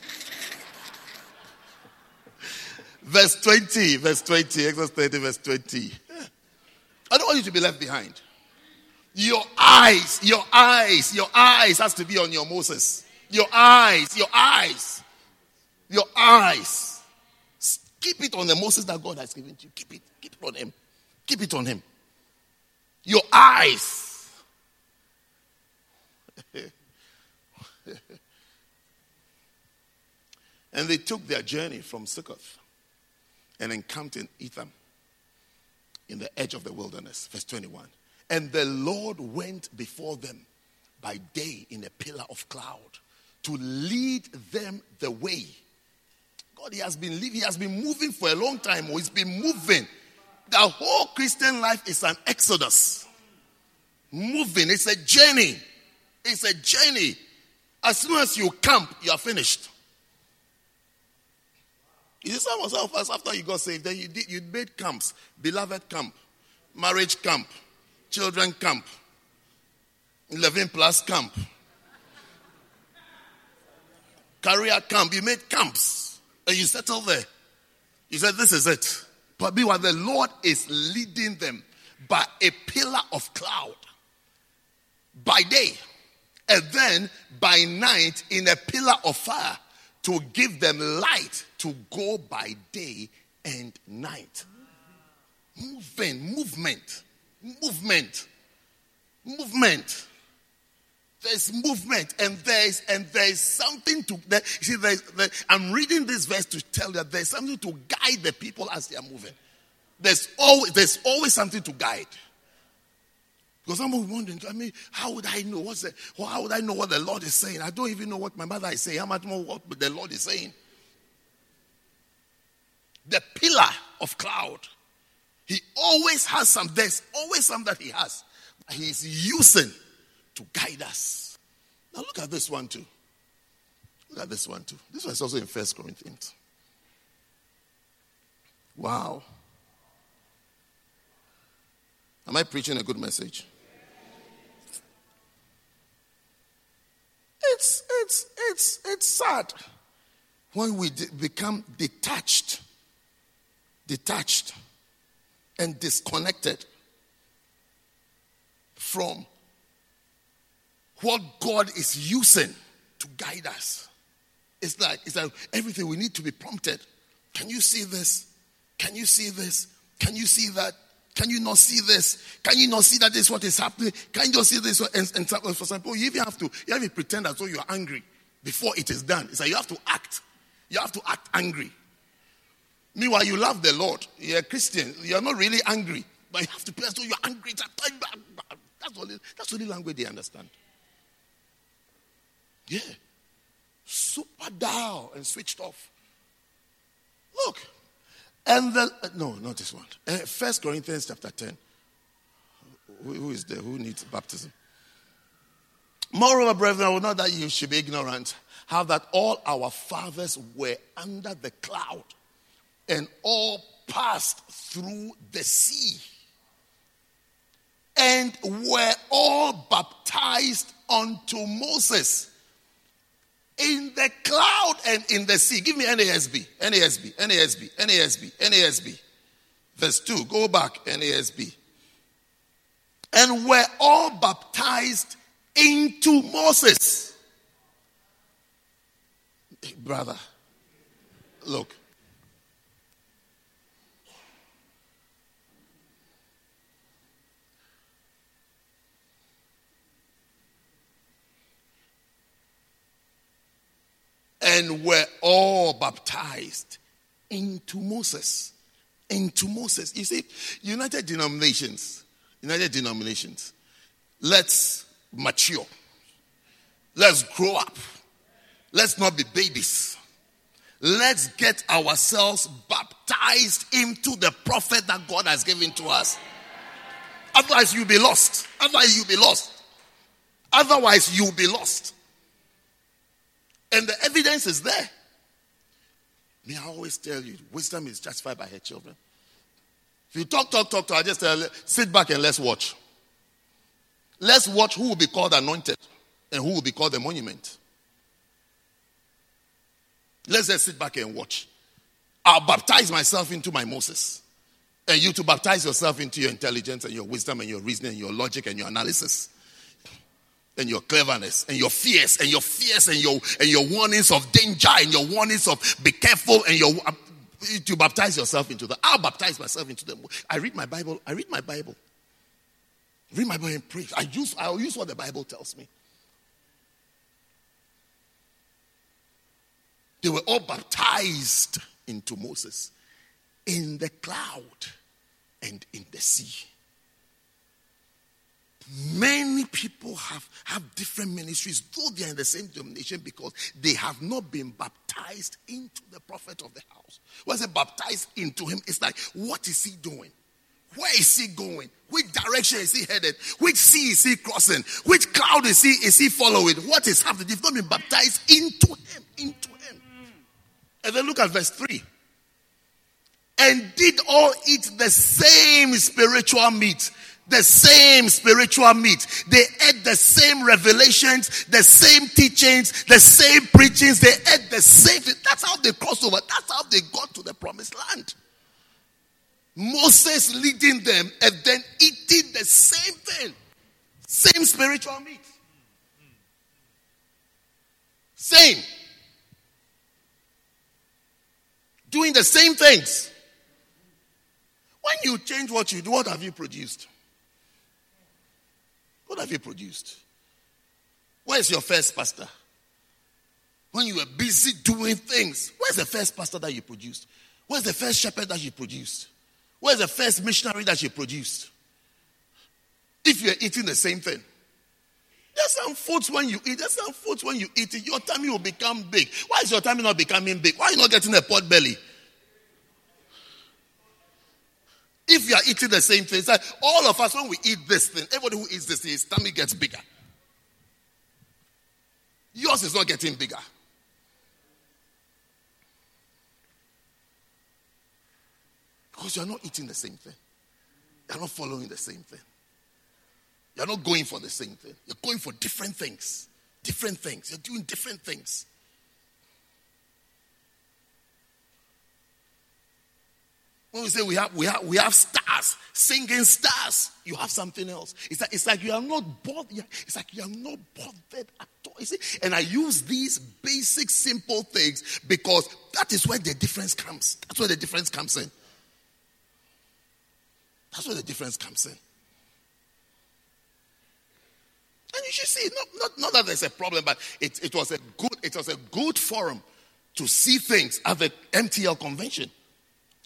E: verse 20, verse 20, Exodus 30, verse 20. I don't want you to be left behind. Your eyes, your eyes, your eyes has to be on your Moses. Your eyes, your eyes, your eyes. Keep it on the Moses that God has given to you. Keep it. Keep it on him. Keep it on him. Your eyes. and they took their journey from Succoth and encamped in Etham in the edge of the wilderness. Verse 21. And the Lord went before them by day in a pillar of cloud to lead them the way God, he has been living, he has been moving for a long time, or he's been moving. The whole Christian life is an exodus. Moving, it's a journey. It's a journey. As soon as you camp, you are finished. You see, some of us, after you got saved, then you, did, you made camps beloved camp, marriage camp, children camp, 11 plus camp, career camp. You made camps. And you settle there. You said, This is it. But meanwhile, the Lord is leading them by a pillar of cloud by day, and then by night in a pillar of fire to give them light to go by day and night. Moving, movement, movement, movement. There's movement and there's and there's something to that. See, there's, there, I'm reading this verse to tell you that there's something to guide the people as they are moving. There's always there's always something to guide. Because I'm wondering, I mean, how would I know what's the, how would I know what the Lord is saying? I don't even know what my mother is saying. How much more what the Lord is saying? The pillar of cloud. He always has some. There's always some that he has. that He's using to guide us. Now look at this one too. Look at this one too. This one is also in First Corinthians. Wow. Am I preaching a good message? It's it's it's it's sad when we become detached, detached, and disconnected from what God is using to guide us. It's like, it's like everything we need to be prompted. Can you see this? Can you see this? Can you see that? Can you not see this? Can you not see that this is what is happening? Can you not see this? And, and for some people, you even have to, you have to pretend as though you're angry before it is done. It's like you have to act. You have to act angry. Meanwhile, you love the Lord. You're a Christian. You're not really angry, but you have to play as though you're angry. That's only, that's the only language they understand. Yeah. Super dial and switched off. Look. And the, no, not this one. Uh, First Corinthians chapter 10. Who, who is there? Who needs baptism? Moreover, brethren, I will not that you should be ignorant how that all our fathers were under the cloud and all passed through the sea and were all baptized unto Moses in the cloud and in the sea. Give me NASB, NASB, NASB, NASB, NASB. Verse 2. Go back, NASB. and were all baptized into Moses. Brother, look. And were all baptized into Moses. Into Moses. You see, United Denominations, United Denominations, let's mature. Let's grow up. Let's not be babies. Let's get ourselves baptized into the prophet that God has given to us. Otherwise, you'll be lost. Otherwise, you'll be lost. Otherwise, you'll be lost. And the evidence is there. May I always tell you, wisdom is justified by her children. If you talk, talk, talk, talk, I just tell sit back and let's watch. Let's watch who will be called anointed and who will be called the monument. Let's just sit back and watch. I'll baptize myself into my Moses. And you to baptize yourself into your intelligence and your wisdom and your reasoning and your logic and your analysis and your cleverness and your fears and your fears and your and your warnings of danger and your warnings of be careful and your uh, to baptize yourself into the I'll baptize myself into them. I read my Bible. I read my Bible. Read my Bible and pray. I use I'll use what the Bible tells me. They were all baptized into Moses in the cloud and in the sea. Many people have, have different ministries, though they are in the same denomination, because they have not been baptized into the prophet of the house. Was it baptized into him? It's like, what is he doing? Where is he going? Which direction is he headed? Which sea is he crossing? Which cloud is he is he following? What is happening? They've not been baptized into him, into him. And then look at verse 3. And did all eat the same spiritual meat the same spiritual meat. They ate the same revelations, the same teachings, the same preachings. They ate the same. That's how they crossed over. That's how they got to the promised land. Moses leading them and then eating the same thing. Same spiritual meat. Same. Doing the same things. When you change what you do, what have you produced? What have you produced? Where's your first pastor? When you were busy doing things, where's the first pastor that you produced? Where's the first shepherd that you produced? Where's the first missionary that you produced? If you're eating the same thing. There's some foods when you eat, there's some foods when you eat it, your tummy will become big. Why is your tummy not becoming big? Why are you not getting a pot belly? If you are eating the same thing, like all of us, when we eat this thing, everybody who eats this thing, his tummy gets bigger. Yours is not getting bigger. Because you're not eating the same thing. You're not following the same thing. You're not going for the same thing. You're going for different things. Different things. You're doing different things. When we say we have, we have, we have stars, singing stars, you have something else. It's like, it's like you are not bothered. It's like you are not bothered at all. You see? And I use these basic, simple things because that is where the difference comes. That's where the difference comes in. That's where the difference comes in. And you should see, not, not, not that there's a problem, but it, it was a good, it was a good forum to see things at the MTL convention.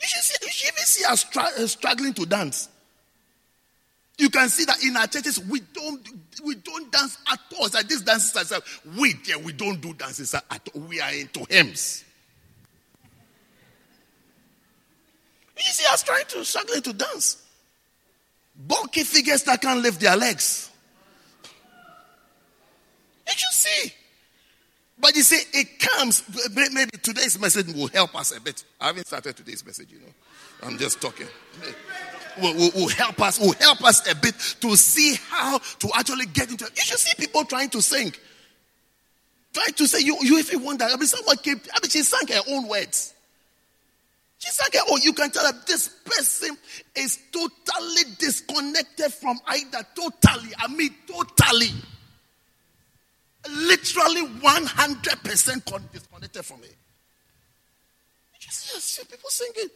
E: You should, see, you should even see us uh, struggling to dance. You can see that in our churches we don't we don't dance at all. It's like this dances ourselves. We yeah, we don't do dances at all. We are into hymns. You see us trying to struggling to dance. Bulky figures that can't lift their legs. Did You see. But you see, it comes. Maybe today's message will help us a bit. I haven't started today's message, you know. I'm just talking. Will, will, will, help us. Will help us a bit to see how to actually get into. it. You should see people trying to sing, trying to say. You, you even wonder. I mean, someone came. I mean, she sang her own words. She sang it. Oh, you can tell that this person is totally disconnected from either. Totally. I mean, totally. Literally 100% disconnected from it. You see, people singing.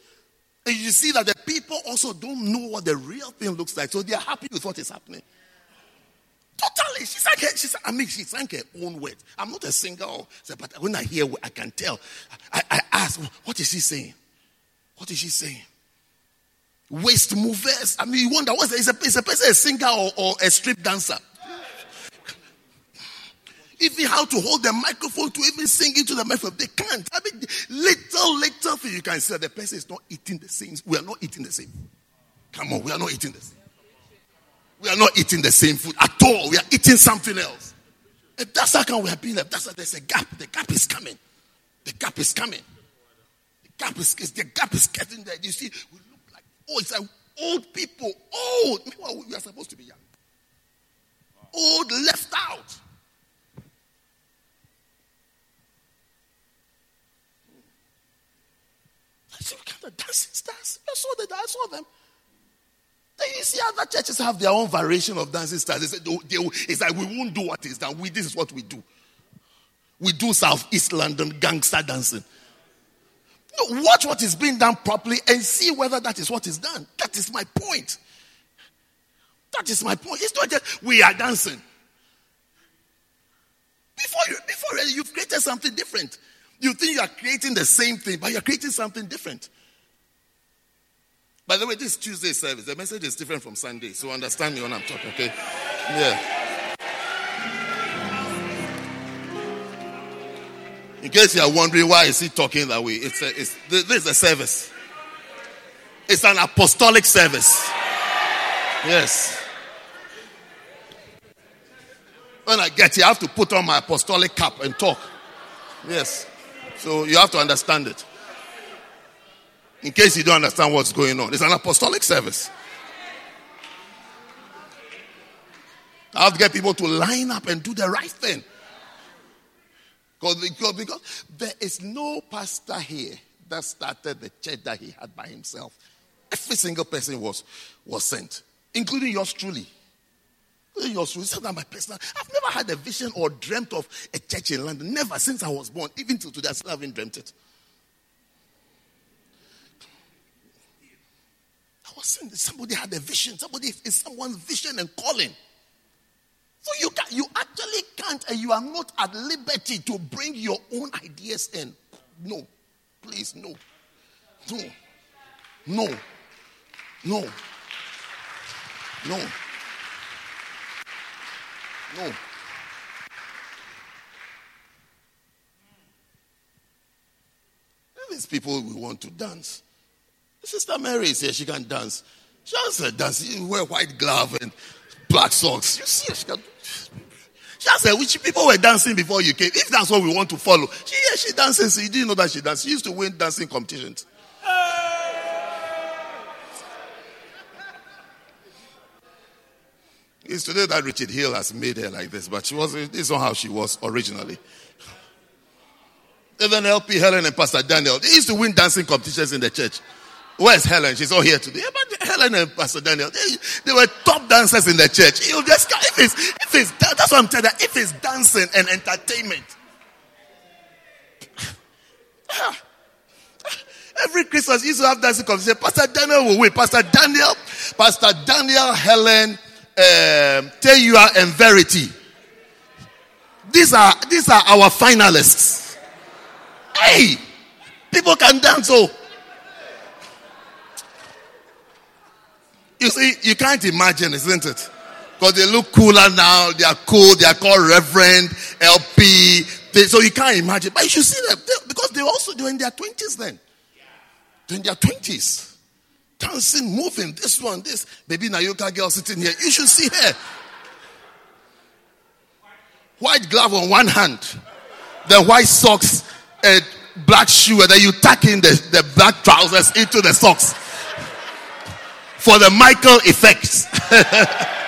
E: And you see that the people also don't know what the real thing looks like. So they are happy with what is happening. Totally. She sang her, she sang, I mean, she sang her own words. I'm not a singer, but when I hear, I can tell. I, I ask, what is she saying? What is she saying? Waist movers. I mean, you wonder, what's is a, is a person a singer or, or a strip dancer? even how to hold the microphone to even sing into the microphone. They can't. I mean, little, little thing you can say the person is not eating the same. We are not eating the same. Come on, we are not eating the same. We are not eating the same food at all. We are eating something else. If that's how come we are being left, that's why there's a gap. The gap is coming. The gap is coming. Gap is the gap is getting there. You see, we look like oh, it's like old people. Old. Meanwhile, we are supposed to be young. Old left out. I said, we the dancing stars. I saw the I saw them. Then you see other churches have their own variation of dancing stars. They say, they, they, it's like we won't do what is done. We this is what we do. We do South East London gangster dancing. No, watch what is being done properly and see whether that is what is done. That is my point. That is my point. It's not just we are dancing. Before you, before you've created something different. You think you are creating the same thing, but you're creating something different. By the way, this Tuesday service, the message is different from Sunday, so understand me when I'm talking, okay? Yeah. In case you are wondering why is he talking that way, it's, a, it's this is a service. It's an apostolic service. Yes. When I get here, I have to put on my apostolic cap and talk. Yes. So you have to understand it. In case you don't understand what's going on, it's an apostolic service. I have to get people to line up and do the right thing. Because, because there is no pastor here that started the church that he had by himself. Every single person was, was sent, including yours truly. Yours truly. That my personal. I've never had a vision or dreamt of a church in London. Never since I was born. Even till today, I still haven't dreamt it. I was saying somebody had a vision. Somebody is someone's vision and calling. So you can, you actually can't, and you are not at liberty to bring your own ideas in. No, please, no, no, no, no, no. No. These people we want to dance. Sister Mary says she can dance. She has a dance. You wear white glove and black socks. You see, she can. She has said, which people were dancing before you came. If that's what we want to follow, she yeah, she dances. You didn't know that she dances. She used to win dancing competitions. It's today that Richard Hill has made her like this, but she was this is not how she was originally. Even LP Helen and Pastor Daniel, they used to win dancing competitions in the church. Where's Helen? She's all here today. But Helen and Pastor Daniel, they, they, were top dancers in the church. You just if it's if it's that's what I'm telling you. If it's dancing and entertainment, every Christmas used to have dancing competition. Pastor Daniel will win. Pastor Daniel, Pastor Daniel, Helen, um, Teyua and Verity. These are these are our finalists. Hey, people can dance. Oh, you see, you can't imagine, isn't it? Because they look cooler now. They are cool. They are called Reverend LP. They, so you can't imagine. But you should see them they, because they were also doing their twenties then. They're their twenties dancing, moving. This one, this baby Nayoka girl sitting here. You should see her. White glove on one hand, the white socks, a black shoe, and then you tuck in the, the black trousers into the socks for the Michael effects.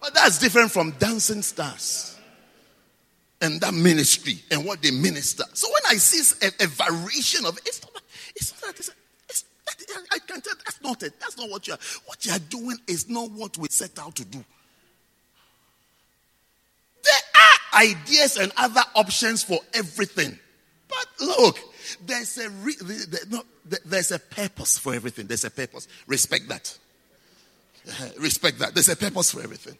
E: But that's different from dancing stars and that ministry and what they minister. So when I see a, a variation of it, it's not, it's not, it's, it's, I can tell that's not it. That's not what you are. What you are doing is not what we set out to do. There are ideas and other options for everything. But look, there's a re- there's a purpose for everything. There's a purpose. Respect that. Respect that. There's a purpose for everything.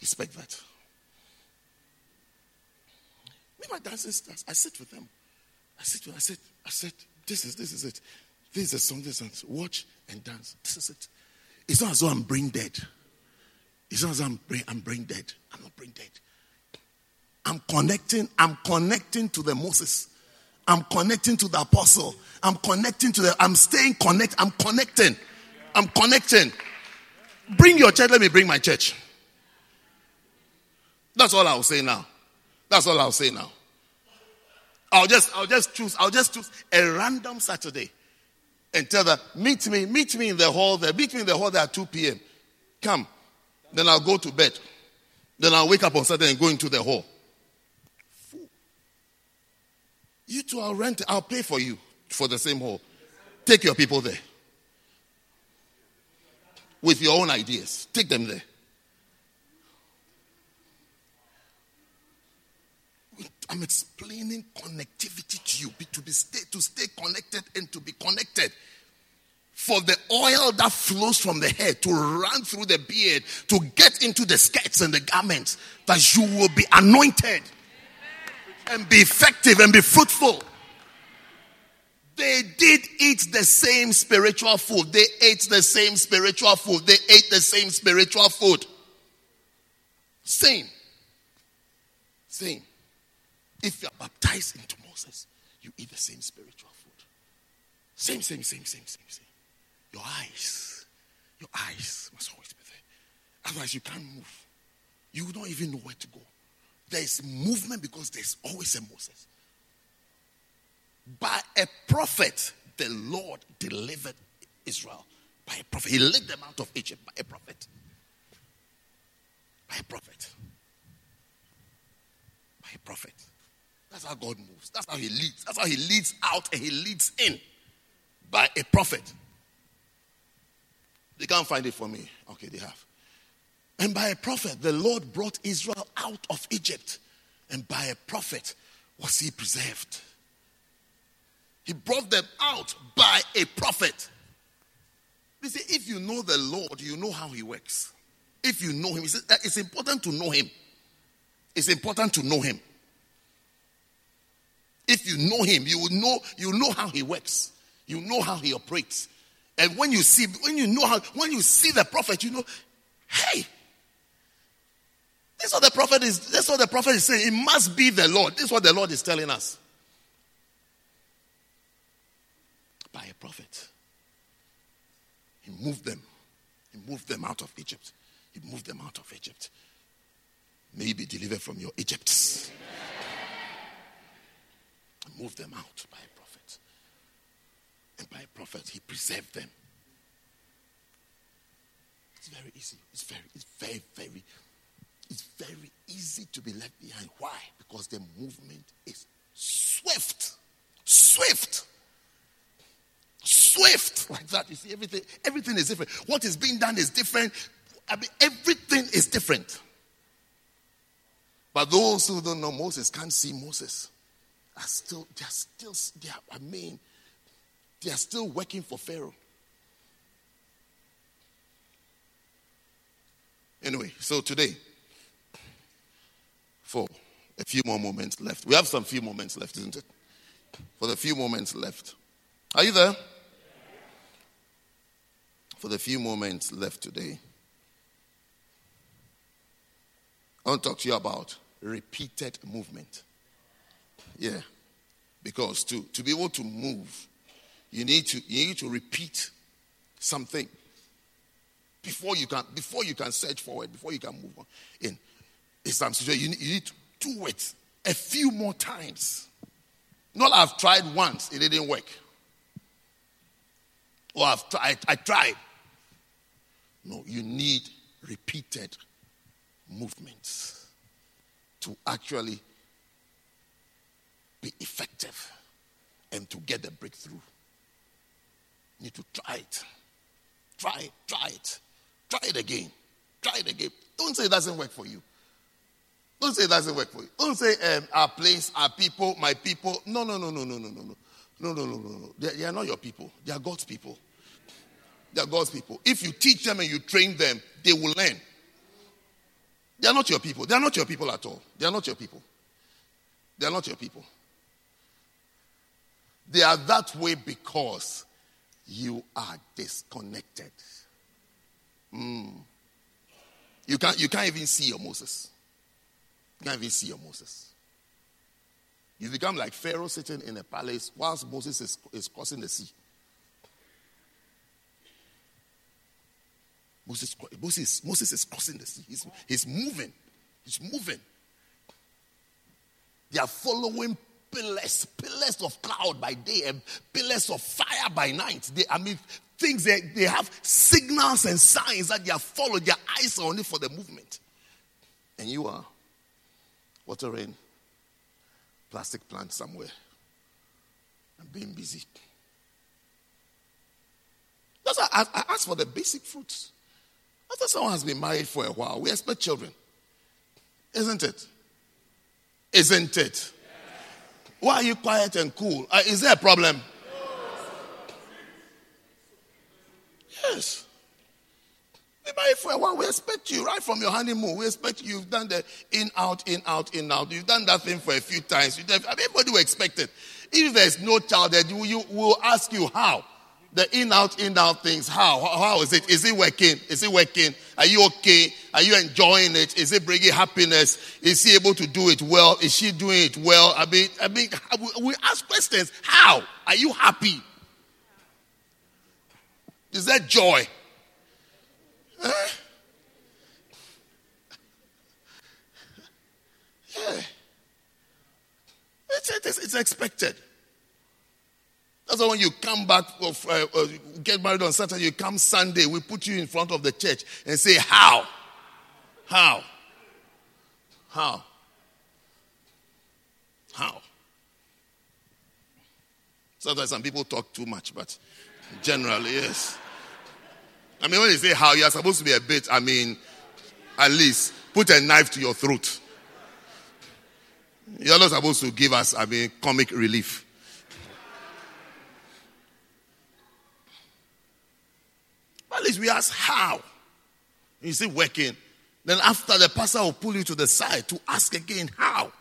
E: Respect that. Me, my dancing stars, I sit with them. I sit with I said, I said, this is this is it. This is a song, this is watch and dance. This is it. It's not as though I'm brain dead. It's not as I'm brain, I'm brain dead. I'm not brain dead. I'm connecting, I'm connecting to the Moses. I'm connecting to the apostle. I'm connecting to the, I'm staying connected. I'm connecting. I'm connecting. Bring your church. Let me bring my church. That's all I'll say now. That's all I'll say now. I'll just, I'll just choose, I'll just choose a random Saturday and tell them, meet me, meet me in the hall there, meet me in the hall there at 2 p.m. Come. Then I'll go to bed. Then I'll wake up on Saturday and go into the hall. You two, I'll rent, I'll pay for you for the same hall. Take your people there. With your own ideas. Take them there. I'm explaining connectivity to you to be stay, to stay connected and to be connected. For the oil that flows from the head to run through the beard to get into the skirts and the garments, that you will be anointed and be effective and be fruitful. They did eat the same spiritual food. They ate the same spiritual food. They ate the same spiritual food. Same. Same. If you are baptized into Moses, you eat the same spiritual food. Same, same, same, same, same, same. Your eyes, your eyes must always be there. Otherwise, you can't move. You don't even know where to go. There is movement because there's always a Moses. By a prophet, the Lord delivered Israel. By a prophet. He led them out of Egypt by a prophet. By a prophet. By a prophet. That's how God moves. That's how He leads. That's how He leads out and He leads in. By a prophet. They can't find it for me. Okay, they have. And by a prophet, the Lord brought Israel out of Egypt. And by a prophet was he preserved. He brought them out by a prophet. You see, if you know the Lord, you know how he works. If you know him, eh, it's important to know him. It's important to know him. If you know him, you will know you know how he works. You know how he operates. And when you see when you know how when you see the prophet, you know, hey, this is what the prophet is. This is what the prophet is saying. It must be the Lord. This is what the Lord is telling us. By a prophet. He moved them. He moved them out of Egypt. He moved them out of Egypt. May you be delivered from your Egypts. Move them out by. And by a prophet, he preserved them. It's very easy. It's very, it's very, very it's very easy to be left behind. Why? Because the movement is swift. Swift. Swift. Like that. You see, everything, everything is different. What is being done is different. I mean, everything is different. But those who don't know Moses can't see Moses. Are still, they are still, they are, I mean, they are still working for Pharaoh. Anyway, so today, for a few more moments left. We have some few moments left, isn't it? For the few moments left. Are you there? For the few moments left today, I want to talk to you about repeated movement. Yeah. Because to, to be able to move, you need to you need to repeat something before you can before you can search forward, before you can move on in some situation, you, you need to do it a few more times. Not I've tried once, it didn't work. Or I've tried, I tried. No, you need repeated movements to actually be effective and to get the breakthrough. Need to try it. Try. Try it. Try it again. Try it again. Don't say it doesn't work for you. Don't say it doesn't work for you. Don't say um, our place, our people, my people. No, no, no, no, no, no, no, no. No, no, no, no, no. They, they are not your people. They are God's people. They are God's people. If you teach them and you train them, they will learn. They are not your people. They are not your people at all. They are not your people. They are not your people. They are that way because you are disconnected. Mm. You, can't, you can't even see your Moses. You can't even see your Moses. You become like Pharaoh sitting in a palace whilst Moses is, is crossing the sea. Moses, Moses, Moses is crossing the sea. He's, he's moving. He's moving. They are following pillars, pillars of cloud by day and pillars of fire by night. They, I mean, things they, they have signals and signs that they are following. Their eyes are only for the movement. And you are watering plastic plant somewhere and being busy. That's I, I ask for the basic fruits. After someone has been married for a while, we expect children. Isn't it? Isn't it? Why are you quiet and cool? Uh, is there a problem? Yes. We married for a while. We expect you right from your honeymoon. We expect you. You've done the in, out, in, out, in, out. You've done that thing for a few times. You everybody will expect it. If there's no child, then you, you will ask you how the in out in out things. How? How is it? Is it working? Is it working? Are you okay? Are you enjoying it? Is it bringing happiness? Is he able to do it well? Is she doing it well? I mean i mean we ask questions. How? Are you happy? Is that joy? Huh? yeah. It's, it's, it's expected that's why when you come back, of, uh, uh, get married on Saturday, you come Sunday, we put you in front of the church and say, How? How? How? How? Sometimes some people talk too much, but generally, yes. I mean, when you say how, you're supposed to be a bit, I mean, at least put a knife to your throat. You're not supposed to give us, I mean, comic relief. At least we ask how. Is it working. Then after the pastor will pull you to the side to ask again how.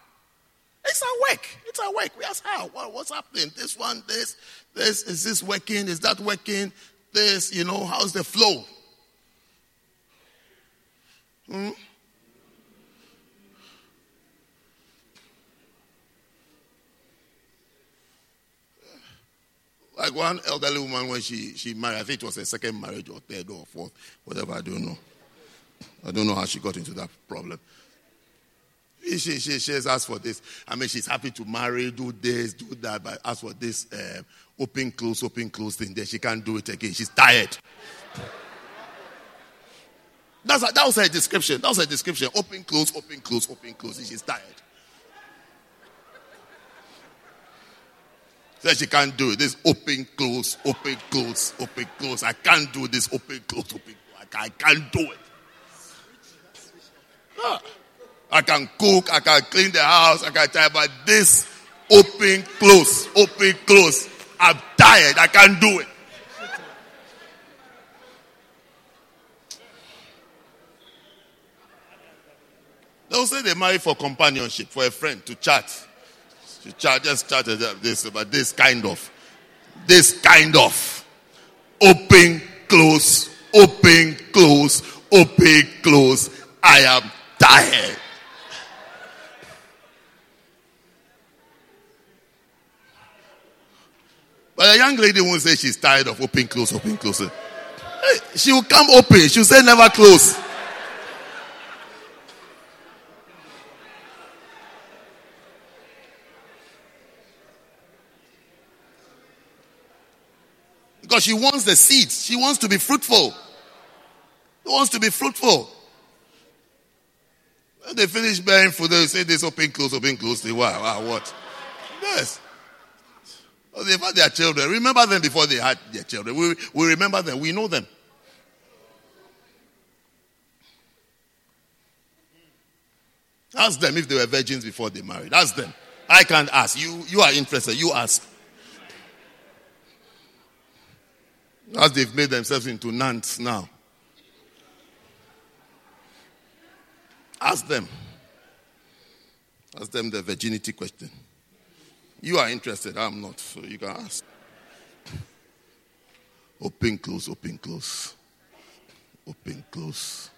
E: It's our work. It's our work. We ask how. What, what's happening? This one, this, this, is this working? Is that working? This, you know, how's the flow? Hmm? Like one elderly woman when she, she married, I think it was her second marriage or third or fourth, whatever, I don't know. I don't know how she got into that problem. She, she, she has asked for this. I mean, she's happy to marry, do this, do that, but ask for this uh, open, close, open, close thing. Then she can't do it again. She's tired. That's, that was her description. That was her description. Open, close, open, close, open, close. She's tired. Said she can't do it. This open, close, open, close, open, close. I can't do this open, close, open, close. I can't do it. I can cook, I can clean the house, I can try, but this open, close, open, close. I'm tired. I can't do it. They'll say they marry for companionship, for a friend to chat. She just started uh, this, but this kind of, this kind of open, close, open, close, open, close. I am tired. But a young lady won't say she's tired of open, close, open, close. She will come open. She'll say never close. Because she wants the seeds. She wants to be fruitful. She wants to be fruitful. When they finish bearing fruit, they say this open, close, open, close. They, wow, wow, what? Yes. They've had their children. Remember them before they had their children. We, we remember them. We know them. Ask them if they were virgins before they married. Ask them. I can't ask. You, you are interested. You ask. As they've made themselves into nuns now. Ask them. Ask them the virginity question. You are interested, I'm not, so you can ask. Open, close, open, close. Open, close.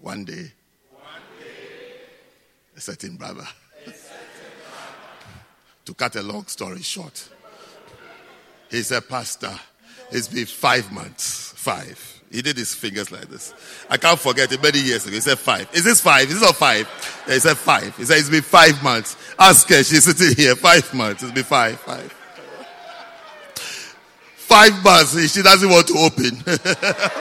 E: One day, one day, a certain brother, to cut a long story short, he's a pastor. It's been five months. Five. He did his fingers like this. I can't forget it many years ago. He said five. Is this five? Is this not five? Yeah, he said five. He said it's been five months. Ask her. She's sitting here. Five months. It's been five. Five. Five months. She doesn't want to open.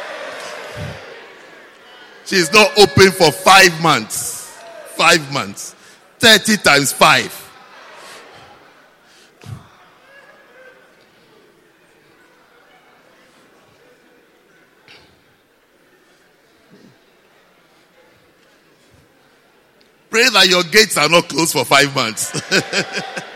E: She's not open for five months. Five months. 30 times five. Pray that your gates are not closed for five months.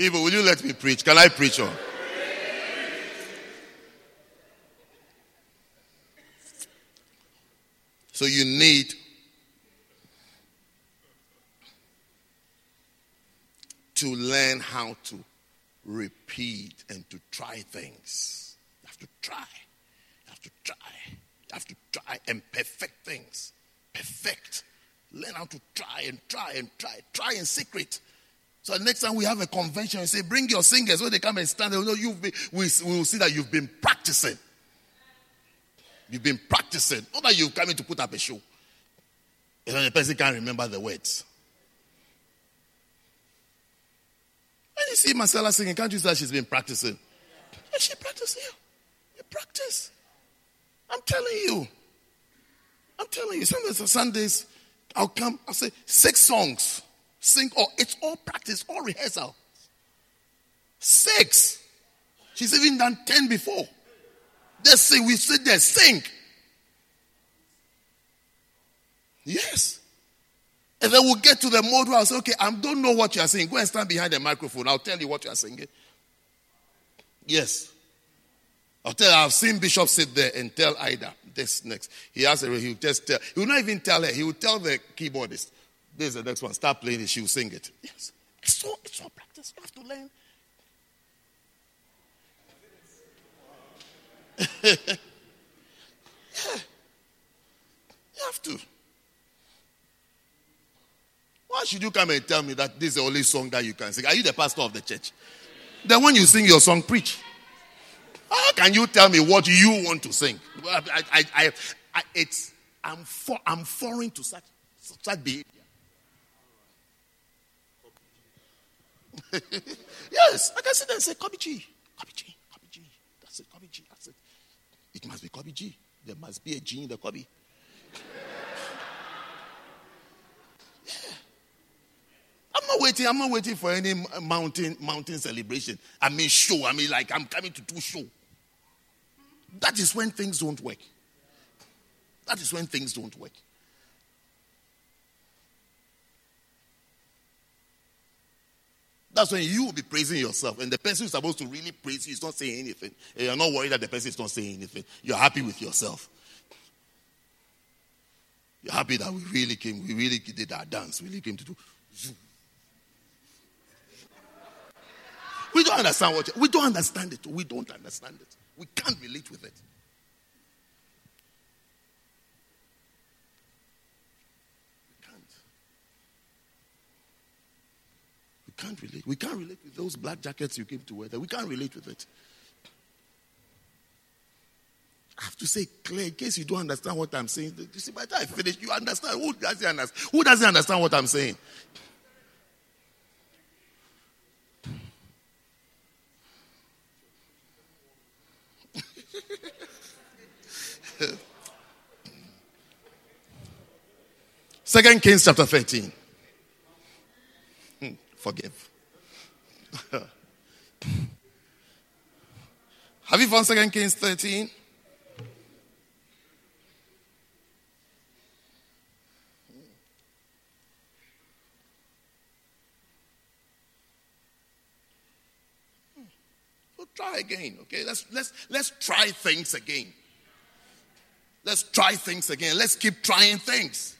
E: Evil, will you let me preach? Can I preach on? So you need to learn how to repeat and to try things. You have to try. You have to try. You have to try and perfect things. Perfect. Learn how to try and try and try. Try in secret. So next time we have a convention, say, bring your singers. When they come and stand, they know you've been, we, we will see that you've been practicing. You've been practicing. Not that you've come in to put up a show. And then the person can't remember the words. When you see Marcella singing, can't you say she's been practicing? And she practicing. You practice. I'm telling you. I'm telling you. Some Sundays, I'll come, I'll say six songs sing or it's all practice, all rehearsal. Six. She's even done ten before. Let's sing. We sit there, sing. Yes. And then we'll get to the mode where I'll say, okay, I don't know what you are saying. Go and stand behind the microphone. I'll tell you what you are singing. Yes. I'll tell I've seen Bishop sit there and tell Ida this next. He has a he'll just tell he will not even tell her, he will tell the keyboardist. This is the next one. Start playing it, she will sing it. Yes. It's so it's so practice. You have to learn. yeah. You have to. Why should you come and tell me that this is the only song that you can sing? Are you the pastor of the church? Then when you sing your song, preach. How can you tell me what you want to sing? I, I, I, I it's I'm for, I'm foreign to such such behavior. yes, I can sit there and say, Kobe G, Kobe G, Kobe G. That's it, Kobe G. That's it. It must be Kobe G. There must be a G in the Kobe. yeah. I'm not waiting. I'm not waiting for any mountain mountain celebration. I mean, show. I mean, like I'm coming to do show. That is when things don't work. That is when things don't work. That's when you will be praising yourself. And the person who's supposed to really praise you is not saying anything. And you're not worried that the person is not saying anything. You're happy with yourself. You're happy that we really came, we really did our dance, we really came to do. We don't understand what we don't understand it. We don't understand it. We can't relate with it. We can't. We can't relate. We can't relate with those black jackets you came to wear. There. We can't relate with it. I have to say clear in case you don't understand what I'm saying. You see, by the time I finish, you understand. Who doesn't understand? Who doesn't understand what I'm saying? Second Kings chapter 13. Forgive. Have you found Second Kings 13? try again, okay? Let's let's let's try things again. Let's try things again. Let's keep trying things.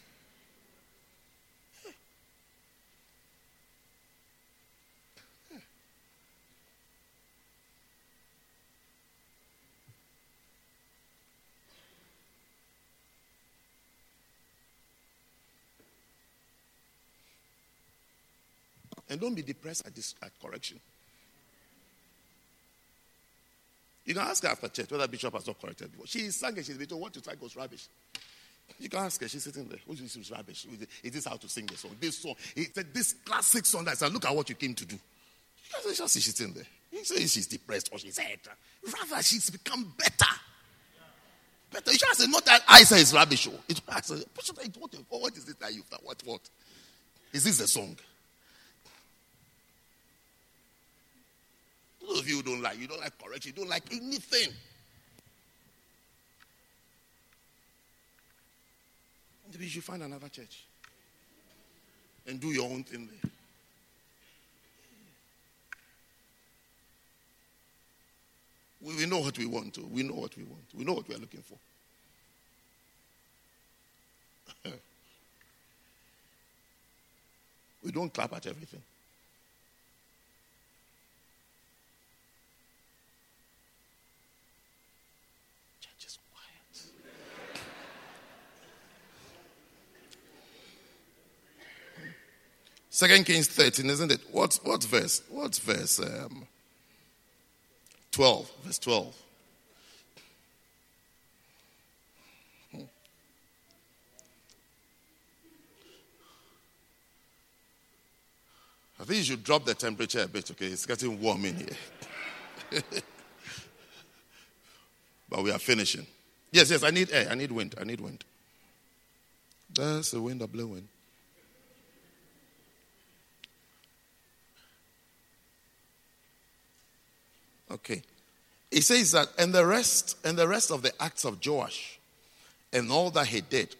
E: And don't be depressed at this at correction. You can ask her after church whether Bishop has not corrected before. She sang and she's been told what you try goes rubbish. You can ask her, she's sitting there. Is this rubbish? Is this how to sing the song? This song, it's this classic song that said, Look at what you came to do. You just see she's sitting there. You say she's depressed or she's sad. Rather, she's become better. Better. You just say, Not that I say it's rubbish. It, I what, what is it that you've done? What, what? Is this the song? Those of you who don't like, you don't like correction, you don't like anything. Maybe you should find another church and do your own thing there. We, we know what we want to. We know what we want. We know what we are looking for. we don't clap at everything. Second Kings 13, isn't it? What's what verse? What's verse um, 12? Verse 12. Hmm. I think you should drop the temperature a bit, okay? It's getting warm in here. but we are finishing. Yes, yes, I need air. I need wind. I need wind. That's the wind of blowing. Okay. He says that, and the rest, and the rest of the acts of Joash, and all that he did,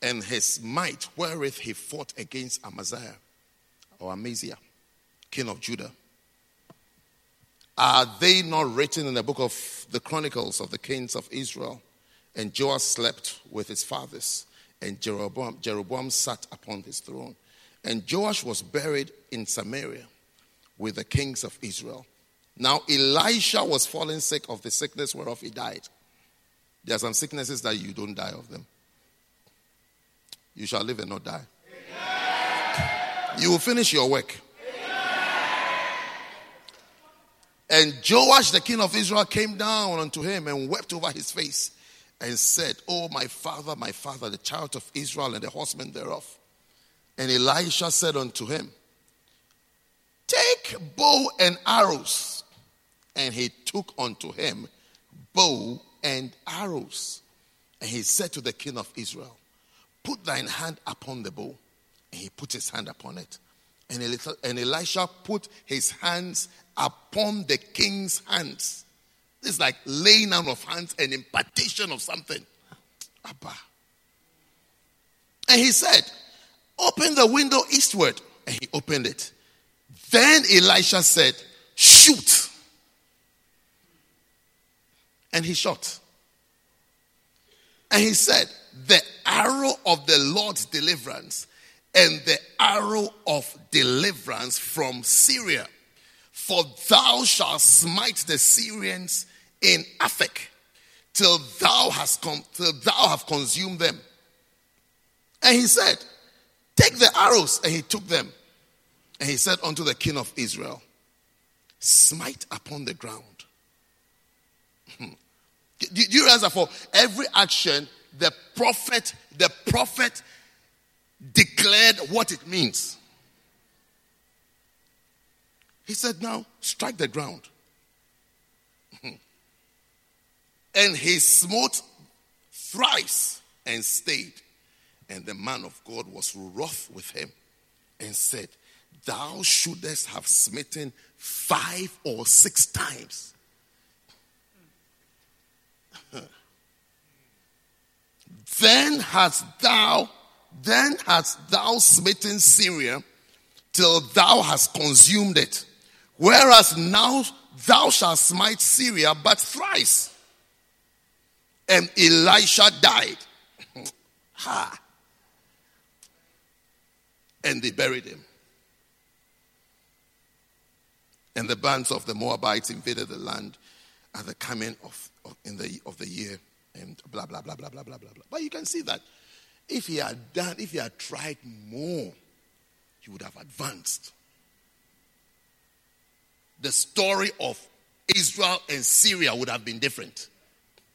E: and his might wherewith he fought against Amaziah or Amaziah, king of Judah. Are they not written in the book of the Chronicles of the kings of Israel? And Joash slept with his fathers, and Jeroboam, Jeroboam sat upon his throne. And Joash was buried in Samaria with the kings of Israel. Now, Elisha was falling sick of the sickness whereof he died. There are some sicknesses that you don't die of them. You shall live and not die. You will finish your work. And Joash, the king of Israel, came down unto him and wept over his face and said, Oh, my father, my father, the child of Israel and the horsemen thereof. And Elisha said unto him, Take bow and arrows. And he took unto him bow and arrows. And he said to the king of Israel, Put thine hand upon the bow. And he put his hand upon it. And, Elisha put his hands upon the king's hands. This is like laying on of hands and impartation of something. Abba. And he said, Open the window eastward. And he opened it. Then Elisha said, Shoot. And he shot. And he said, The arrow of the Lord's deliverance and the arrow of deliverance from Syria. For thou shalt smite the Syrians in Aphek till thou hast come, till thou have consumed them. And he said, Take the arrows, and he took them. And he said unto the king of Israel, Smite upon the ground. Hmm. Do you realize that for every action, the prophet, the prophet declared what it means. He said, Now strike the ground. and he smote thrice and stayed. And the man of God was wroth with him and said, Thou shouldest have smitten five or six times. then hast thou, then hast thou smitten Syria till thou hast consumed it. Whereas now thou shalt smite Syria but thrice. And Elisha died. ha. And they buried him. And the bands of the Moabites invaded the land at the coming of, of, in the, of the year and blah, blah, blah, blah, blah, blah, blah, blah. But you can see that if he had done, if he had tried more, he would have advanced. The story of Israel and Syria would have been different.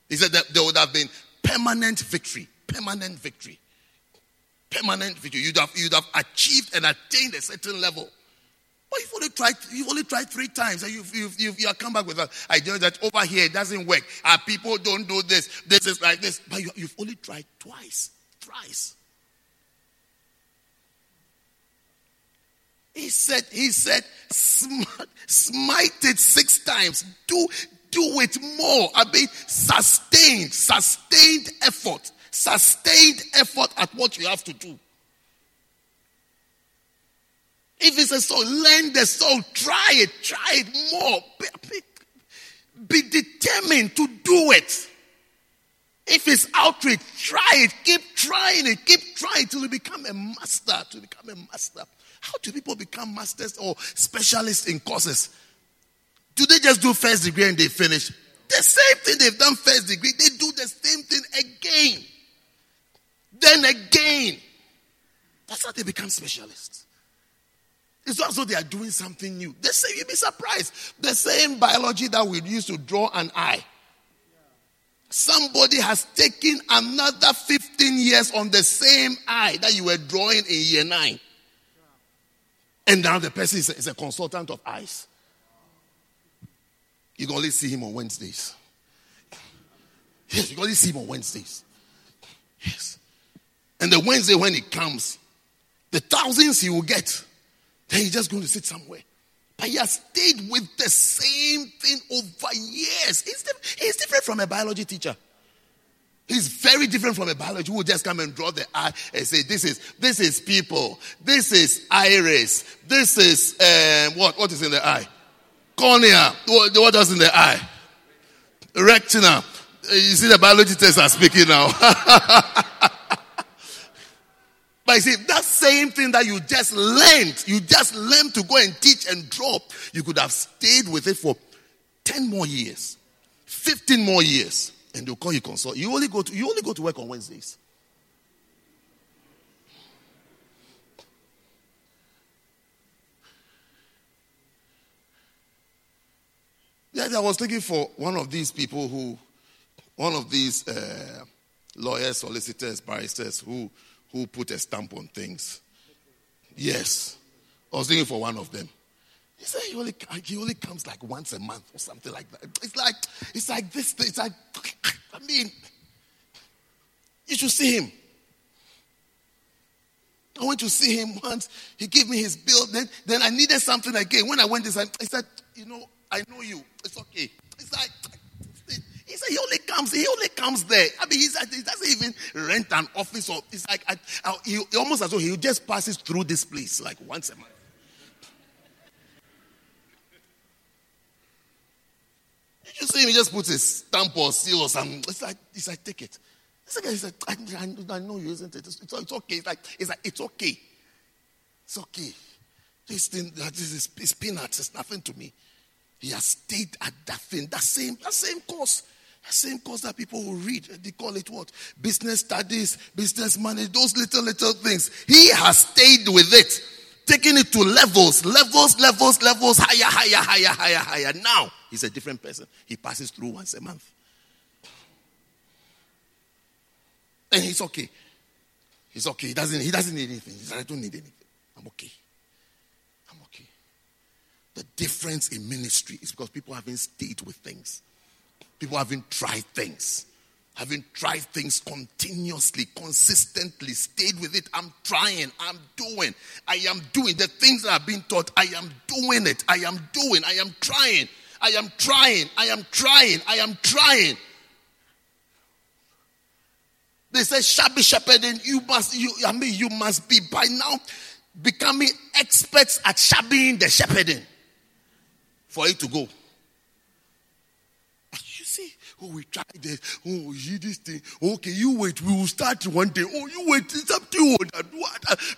E: He said that there would have been permanent victory, permanent victory, permanent victory. You'd have, you'd have achieved and attained a certain level. But you've only tried, you've only tried three times, and you've, you've, you've, you have come back with an idea that over here it doesn't work. Our people don't do this. This is like this. But you, you've only tried twice, thrice. He said, he said, smite it six times. Do, do it more. I mean, sustained, sustained effort, sustained effort at what you have to do. If it's a soul, learn the soul. Try it. Try it more. Be, be, be determined to do it. If it's outreach, try it. Keep trying it. Keep trying till you become a master. To become a master. How do people become masters or specialists in courses? Do they just do first degree and they finish? The same thing they've done first degree, they do the same thing again. Then again. That's how they become specialists. It's not as though they are doing something new. They say you'll be surprised. The same biology that we used to draw an eye. Somebody has taken another 15 years on the same eye that you were drawing in year nine. And now the person is a, is a consultant of eyes. You can only see him on Wednesdays. Yes, you can only see him on Wednesdays. Yes. And the Wednesday when he comes, the thousands he will get, he's just going to sit somewhere. But he has stayed with the same thing over years. He's, he's different from a biology teacher. He's very different from a biology who just come and draw the eye and say, "This is this is people. This is iris. This is um, what what is in the eye? Cornea. What, what is in the eye? Retina. You see, the biology tests are speaking now. but you see, that same thing that you just learned, you just learned to go and teach and drop, you could have stayed with it for 10 more years, 15 more years and they'll call you consult. You only go to you only go to work on Wednesdays. Yeah, I was looking for one of these people who, one of these uh, lawyers, solicitors, barristers who who put a stamp on things. Yes, I was looking for one of them. He said he only, he only comes like once a month or something like that. It's like, it's like this, it's like, I mean, you should see him. I went to see him once. He gave me his bill. Then, then I needed something again. When I went, said, he said, you know, I know you. It's okay. It's like, he only comes, he only comes there. I mean, he doesn't even rent an office or it's like, I, I, he, almost as though he just passes through this place like once a month. You see him, he just puts a stamp or seal or something. It's like, it's like, take it. This guy said, I, I, I know you, isn't it? It's, it's, it's okay. It's like, it's like, it's okay. It's okay. This thing, this is, is peanuts. It's nothing to me. He has stayed at that thing, that same, that same course. Same course that people will read. They call it what? Business studies, business money, those little, little things. He has stayed with it, taking it to levels, levels, levels, levels, higher, higher, higher, higher, higher. Now, he's a different person. He passes through once a month. And he's okay. He's okay. He doesn't, he doesn't need anything. He said, I don't need anything. I'm okay. I'm okay. The difference in ministry is because people haven't stayed with things. People haven't tried things. Having tried things continuously, consistently, stayed with it. I'm trying, I'm doing, I am doing the things that I've been taught. I am doing it. I am doing, I am trying, I am trying, I am trying, I am trying. They say shabby shepherding, you must, you, I mean, you must be by now becoming experts at shabbying the shepherding for it to go. Oh, we try this. Oh, you this thing. Okay, you wait. We will start one day. Oh, you wait. It's up to you.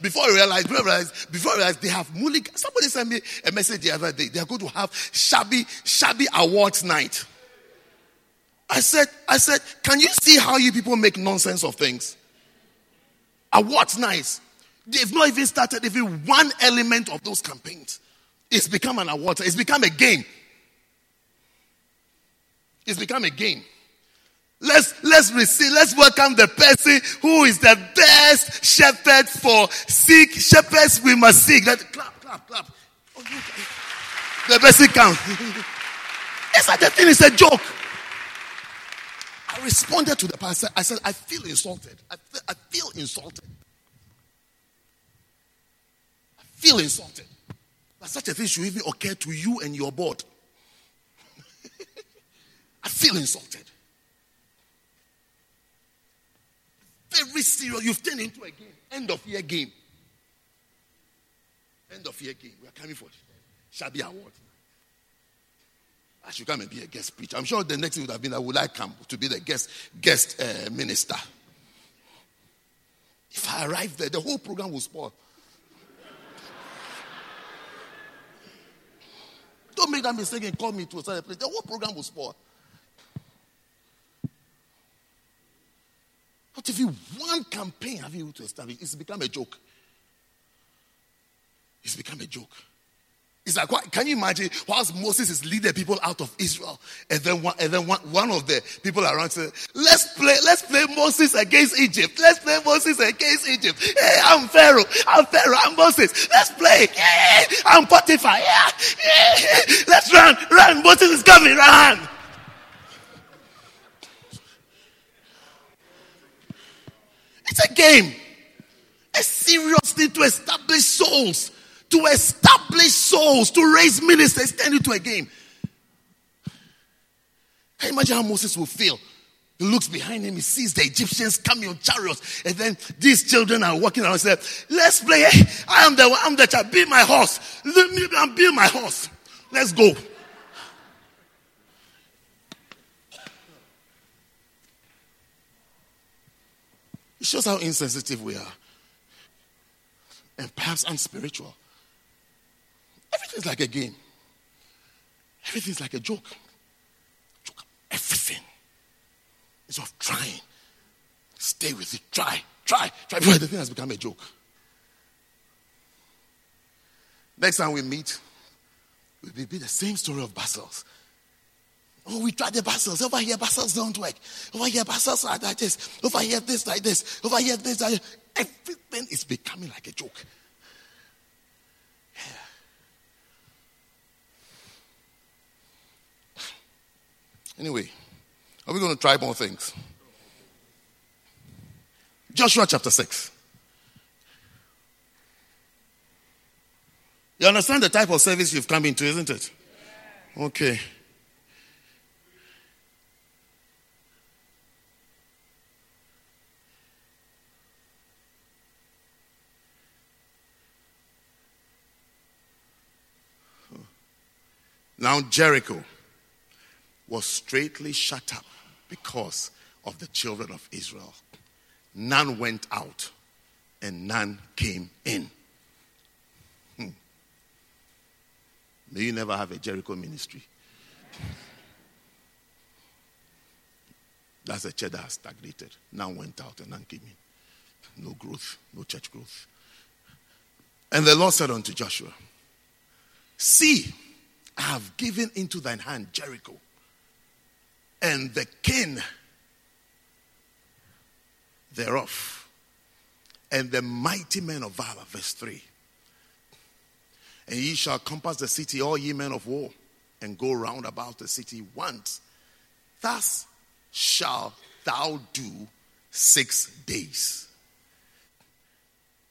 E: Before I realize, before I realize, before I realize, they have mulligan. Somebody sent me a message the other day. They are going to have shabby, shabby awards night. I said, I said, can you see how you people make nonsense of things? Awards nice. They've not even started even one element of those campaigns. It's become an award. It's become a game. It's become a game. Let's let's receive, let's welcome the person who is the best shepherd for sick shepherds we must seek. That clap, clap, clap. Oh, the best count. it's like the thing is a joke. I responded to the pastor. I said, I feel insulted. I feel, I feel insulted. I feel insulted. That such a thing should even occur to you and your board. I feel insulted. Very serious. You've turned into a game. End of year game. End of year game. We are coming for Shabby Award. I should come and be a guest preacher. I'm sure the next thing would have been I would I come to be the guest guest uh, minister. If I arrive there, the whole program will spoil. Don't make that mistake and call me to a certain place. The whole program will spoil. If you one campaign have you to establish, it's become a joke. It's become a joke. It's like, what, can you imagine whilst Moses is leading people out of Israel, and then one, and then one, one of the people around said, "Let's play, let's play Moses against Egypt. Let's play Moses against Egypt. Hey, I'm Pharaoh. I'm Pharaoh. I'm Moses. Let's play. Yeah, I'm Potiphar. Yeah. Let's run, run. Moses is coming. Run." It's a game, a serious thing to establish souls to establish souls, to raise ministers, turn into a game. Can you imagine how Moses will feel? He looks behind him, he sees the Egyptians coming on chariots, and then these children are walking around and say, Let's play. Eh? I am the I'm the child. Be my horse. Let me be my horse. Let's go. It shows how insensitive we are. And perhaps unspiritual. Everything's like a game. Everything's like a joke. joke. Everything is of trying. Stay with it. Try, try, try. Before the thing has become a joke. Next time we meet, will be the same story of Basils. Oh, we tried the Basils. Over here, Basils don't work. Over here, Basils are like this. Over here, this like this. Over here, this like this. Everything is becoming like a joke. Yeah. Anyway, are we going to try more things? Joshua chapter 6. You understand the type of service you've come into, isn't it? Okay. Now, Jericho was straightly shut up because of the children of Israel. None went out and none came in. Hmm. May you never have a Jericho ministry. That's a church that has stagnated. None went out and none came in. No growth, no church growth. And the Lord said unto Joshua, See, I have given into thine hand Jericho and the king thereof, and the mighty men of valor. Verse 3. And ye shall compass the city, all ye men of war, and go round about the city once. Thus shalt thou do six days.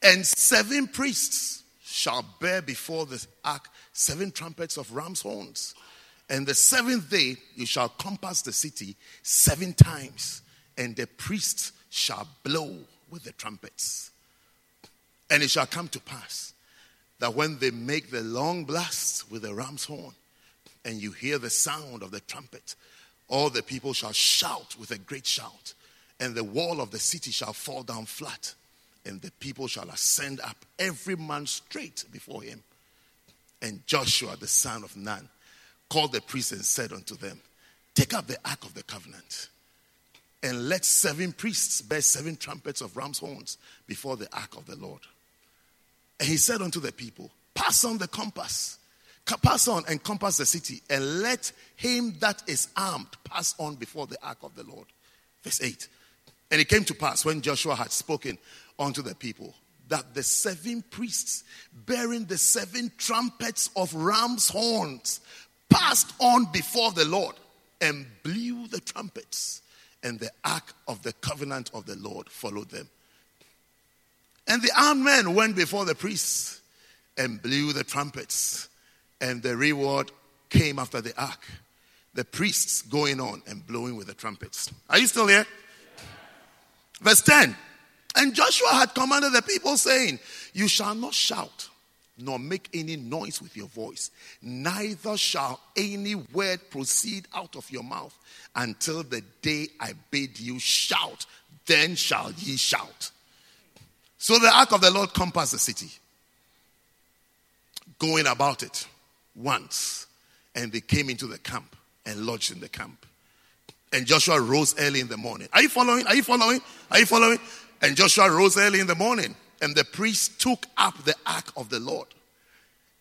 E: And seven priests shall bear before the ark seven trumpets of ram's horns. And the seventh day you shall compass the city seven times, and the priests shall blow with the trumpets. And it shall come to pass that when they make the long blast with the ram's horn, and you hear the sound of the trumpet, all the people shall shout with a great shout, and the wall of the city shall fall down flat, and the people shall ascend up, every man straight before him. And Joshua the son of Nun called the priests and said unto them, Take up the ark of the covenant, and let seven priests bear seven trumpets of ram's horns before the ark of the Lord. And he said unto the people, Pass on the compass, pass on and compass the city, and let him that is armed pass on before the ark of the Lord. Verse 8. And it came to pass when Joshua had spoken unto the people that the seven priests bearing the seven trumpets of ram's horns passed on before the Lord and blew the trumpets, and the ark of the covenant of the Lord followed them. And the armed men went before the priests and blew the trumpets, and the reward came after the ark. The priests going on and blowing with the trumpets. Are you still here? Verse 10. And Joshua had commanded the people, saying, You shall not shout, nor make any noise with your voice, neither shall any word proceed out of your mouth until the day I bid you shout, then shall ye shout. So the ark of the Lord compassed the city, going about it once, and they came into the camp and lodged in the camp. And Joshua rose early in the morning. Are you following? Are you following? Are you following? And Joshua rose early in the morning, and the priests took up the ark of the Lord.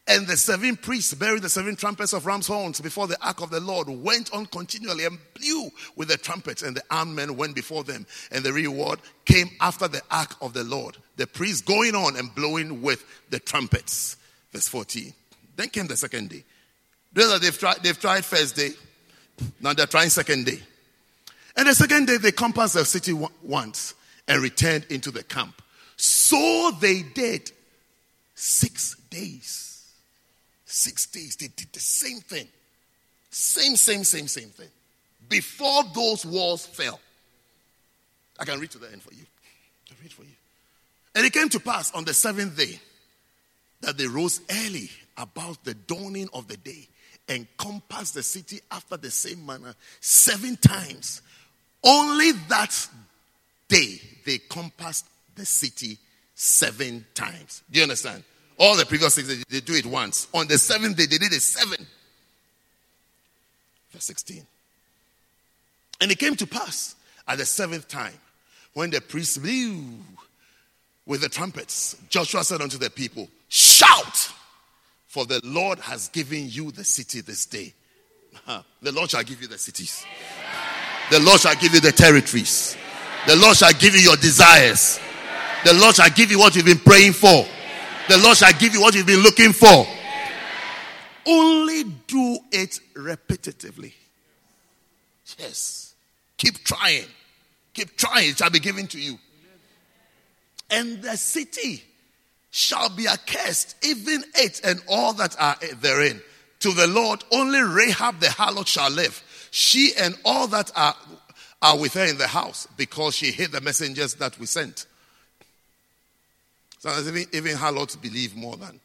E: And the seven priests bearing the seven trumpets of ram's horns before the ark of the Lord went on continually and blew with the trumpets, and the armed men went before them. And the reward came after the ark of the Lord. The priests going on and blowing with the trumpets. Verse 14. Then came the second day. They've tried, they've tried first day. Now they're trying second day. And the second day they compassed the city once and returned into the camp. So they did six days. Six days, they did the same thing. Same, same, same, same thing. Before those walls fell. I can read to the end for you. I read for you. And it came to pass on the seventh day that they rose early about the dawning of the day and compassed the city after the same manner seven times. Only that day they compassed the city seven times. Do you understand? All the previous things, they, they do it once. On the seventh day, they did it seven. Verse 16. And it came to pass at the seventh time, when the priests blew with the trumpets, Joshua said unto the people, Shout, for the Lord has given you the city this day. Uh-huh. The Lord shall give you the cities, the Lord shall give you the territories, the Lord shall give you your desires, the Lord shall give you what you've been praying for. The Lord shall give you what you've been looking for. Only do it repetitively. Yes. Keep trying. Keep trying. It shall be given to you. And the city shall be accursed, even it and all that are therein. To the Lord, only Rahab the harlot shall live. She and all that are, are with her in the house, because she hid the messengers that we sent. Sometimes even, even harlots believe more than,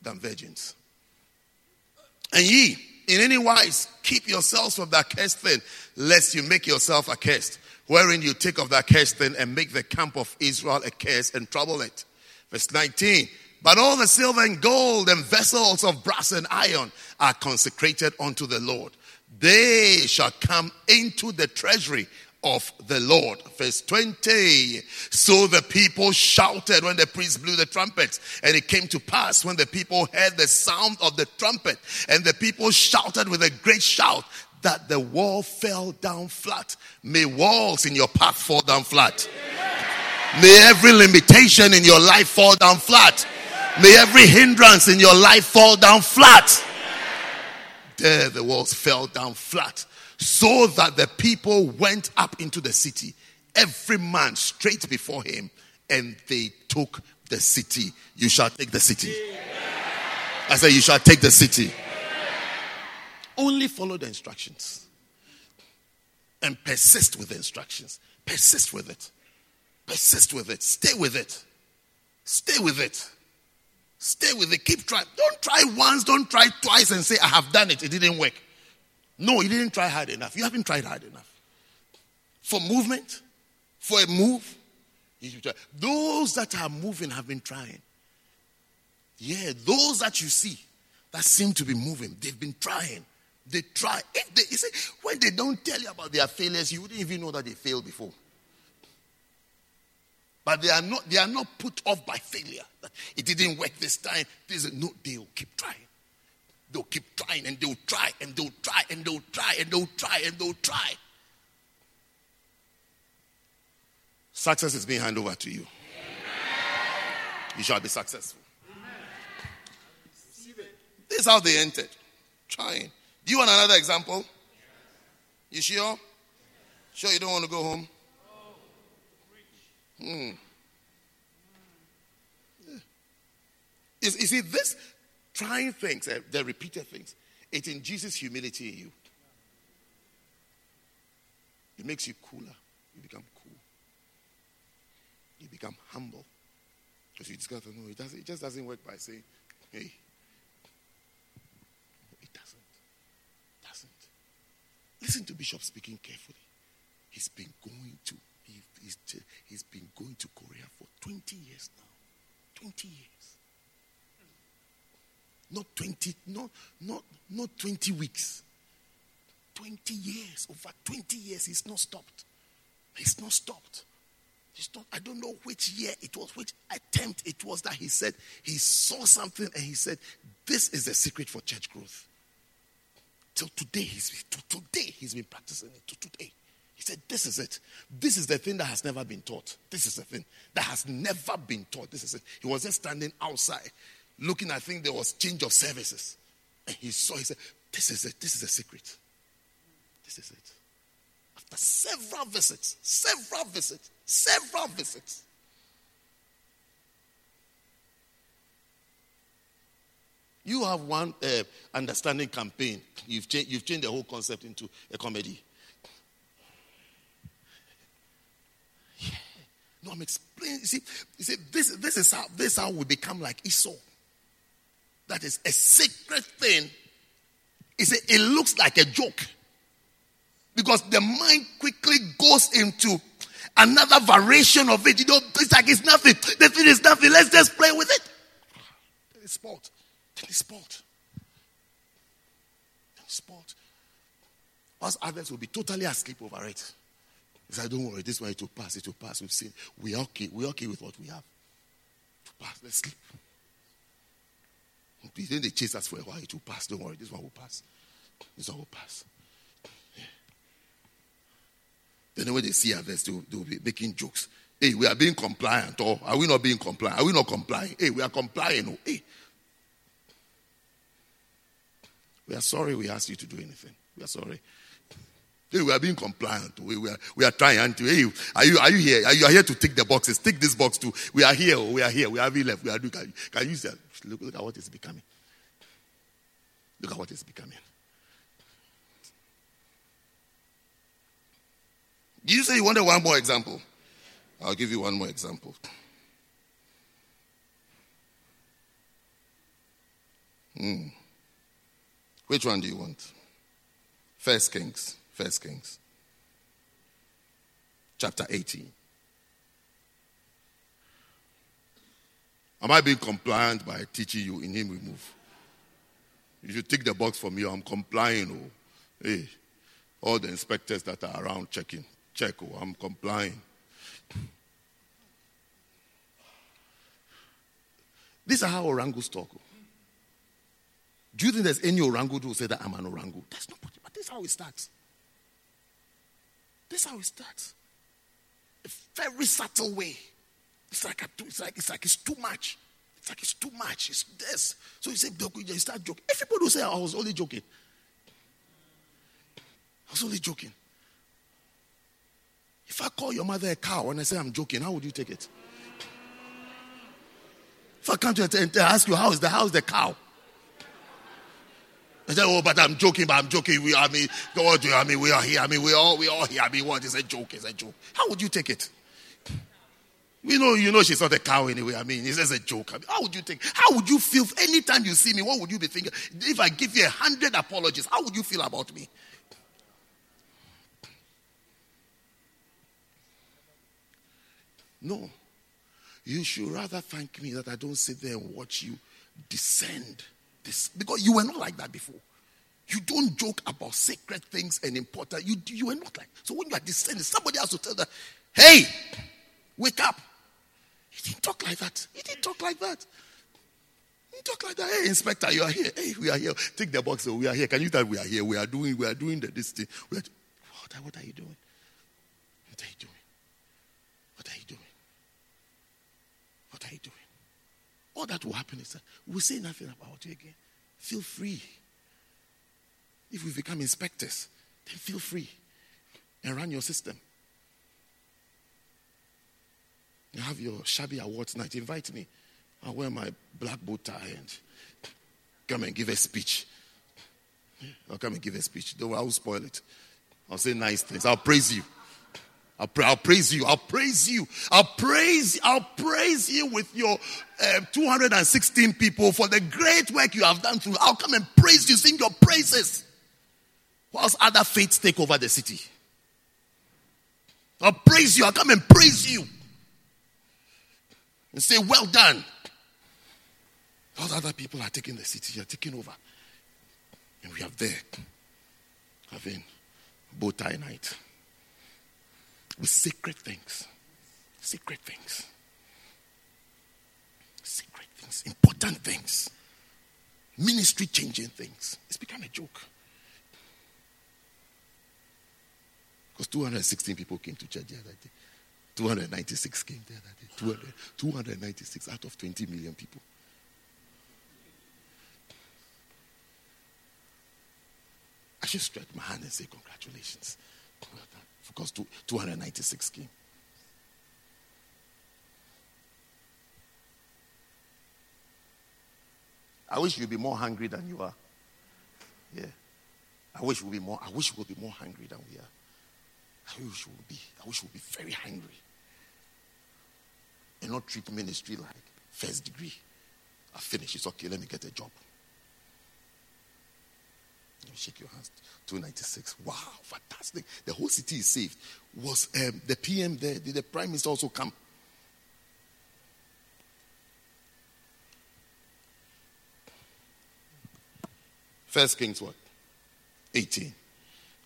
E: than virgins. And ye, in any wise, keep yourselves from that cursed thing, lest you make yourself accursed, wherein you take of that cursed thing and make the camp of Israel a curse and trouble it. Verse 19. But all the silver and gold and vessels of brass and iron are consecrated unto the Lord. They shall come into the treasury of the Lord. Verse 20. So the people shouted when the priest blew the trumpets. And it came to pass when the people heard the sound of the trumpet. And the people shouted with a great shout that the wall fell down flat. May walls in your path fall down flat. May every limitation in your life fall down flat. May every hindrance in your life fall down flat. There the walls fell down flat so that the people went up into the city, every man straight before him, and they took the city. You shall take the city. I say, You shall take the city. Only follow the instructions and persist with the instructions. Persist with it. Persist with it. Stay with it. Stay with it. Stay with it. Keep trying. Don't try once, don't try twice and say, I have done it. It didn't work. No, you didn't try hard enough. You haven't tried hard enough. For movement, for a move, those that are moving have been trying. Yeah, those that you see that seem to be moving, they've been trying. They try. If they, you see, when they don't tell you about their failures, you wouldn't even know that they failed before. But they are not, they are not put off by failure. It didn't work this time. This, is no, they'll keep trying. They'll keep trying and they'll try and they'll try and they'll try and they'll try and they'll try. Success is being handed over to you. You shall be successful. This is how they entered. Trying. Do you want another example? You sure? Sure you don't want to go home? Hmm. You, you this trying things, uh, the repeated things, it induces humility in you. It makes you cooler. You become cool. You become humble. Because you discover, no, it, doesn't, it just doesn't work by saying, hey. It doesn't. It doesn't. Listen to Bishop speaking carefully. He's been going to, he, he's, he's been going to Korea for 20 years now. 20 years. Not 20, not, not, not 20 weeks. 20 years. Over 20 years, he's not stopped. He's not stopped. He's not, I don't know which year it was, which attempt it was that he said he saw something and he said, This is the secret for church growth. Till today, he's to today he's been practicing it. To today. He said, This is it. This is the thing that has never been taught. This is the thing that has never been taught. This is it. He was just standing outside looking, I think there was change of services. And he saw, he said, This is it. This is the secret. This is it. After several visits, several visits, several visits. You have one uh, understanding campaign. You've, cha- you've changed the whole concept into a comedy. No, I'm explaining. You see, you see this, this, is how, this is how we become like Esau that is a sacred thing, Is it looks like a joke. Because the mind quickly goes into another variation of it. You know, it's like it's nothing. The thing is nothing. Let's just play with it. It's sport. It's sport. It's sport. Us others will be totally asleep over it. He said, Don't worry, this one it will pass, it will pass. We've seen. We're okay. We're okay with what we have. To pass. Let's sleep. Then they chase us for a while. It will pass. Don't worry. This one will pass. This one will pass. Yeah. Then when they see others, they'll, they'll be making jokes. Hey, we are being compliant. Or are we not being compliant? Are we not complying? Hey, we are complying. Oh, hey. We are sorry we asked you to do anything. We are sorry. Hey, we are being compliant. We, we, are, we are trying to. Hey, are you, are you here? Are you are here to tick the boxes? Tick this box too. We are here. We are here. We have left. We are doing. Can, can you see? look, look at what is becoming? Look at what is becoming. You say you wanted one more example? I'll give you one more example. Hmm. Which one do you want? First Kings. First Kings. Chapter 18. Am I being compliant by teaching you? In Him we move. You should tick the box for me. I'm complying. Oh, hey, all the inspectors that are around checking, check. Oh, I'm complying. These are how orangos talk. Oh. Do you think there's any orango who will say that I'm an orango? That's not. But this is how it starts. This is how it starts. A very subtle way. It's like, a, it's like it's like it's too much. It's like it's too much. It's this. So you say, you start joking. Everybody will say, I was only joking. I was only joking. If I call your mother a cow and I say I'm joking, how would you take it? If I come to you and ask you, how is the, how is the cow? I say, oh, but I'm joking, but I'm joking. We, I mean, do I mean? We are here. I mean, we all, we all here. I mean, what is a joke? It's a joke. How would you take it? We know, you know, she's not a cow anyway. I mean, it's just a joke. I mean, how would you think? How would you feel anytime you see me? What would you be thinking? If I give you a hundred apologies, how would you feel about me? No. You should rather thank me that I don't sit there and watch you descend. This, because you were not like that before. You don't joke about sacred things and important. You, you were not like So when you are descending, somebody has to tell that, hey, wake up. He didn't talk like that. He didn't talk like that. Didn't talk like that. Hey, inspector, you are here. Hey, we are here. Take the box. We are here. Can you tell we are here? We are doing. We are doing the, this thing. Are, what, what are you doing? What are you doing? What are you doing? What are you doing? All that will happen is that we'll say nothing about you again. Feel free. If we become inspectors, then feel free and run your system. You have your shabby awards night. Invite me. I'll wear my black bow tie and come and give a speech. I'll come and give a speech. Don't worry, I will spoil it. I'll say nice things. I'll praise you. I'll, pra- I'll praise you. I'll praise you. I'll praise. I'll praise you with your uh, 216 people for the great work you have done through. I'll come and praise you, sing your praises, whilst other faiths take over the city. I'll praise you. I'll come and praise you and say, Well done. All other people are taking the city, you're taking over. And we are there having bow tie night with secret things. Secret things. Secret things. Important things. Ministry changing things. It's become a joke. Because 216 people came to church the other day. 296 came the other day. 200, 296 out of 20 million people. I should stretch my hand and say congratulations. Because 296 came. I wish you'd be more hungry than you are. Yeah. I wish we'd be more, I wish we'd be more hungry than we are. I wish we'd be, I wish we'd be very hungry and not treat ministry like first degree. I finish. It's okay. Let me get a job. You shake your hands. 296. Wow, fantastic. The whole city is saved. Was um, the PM there? Did the prime minister also come? First Kings what? 18.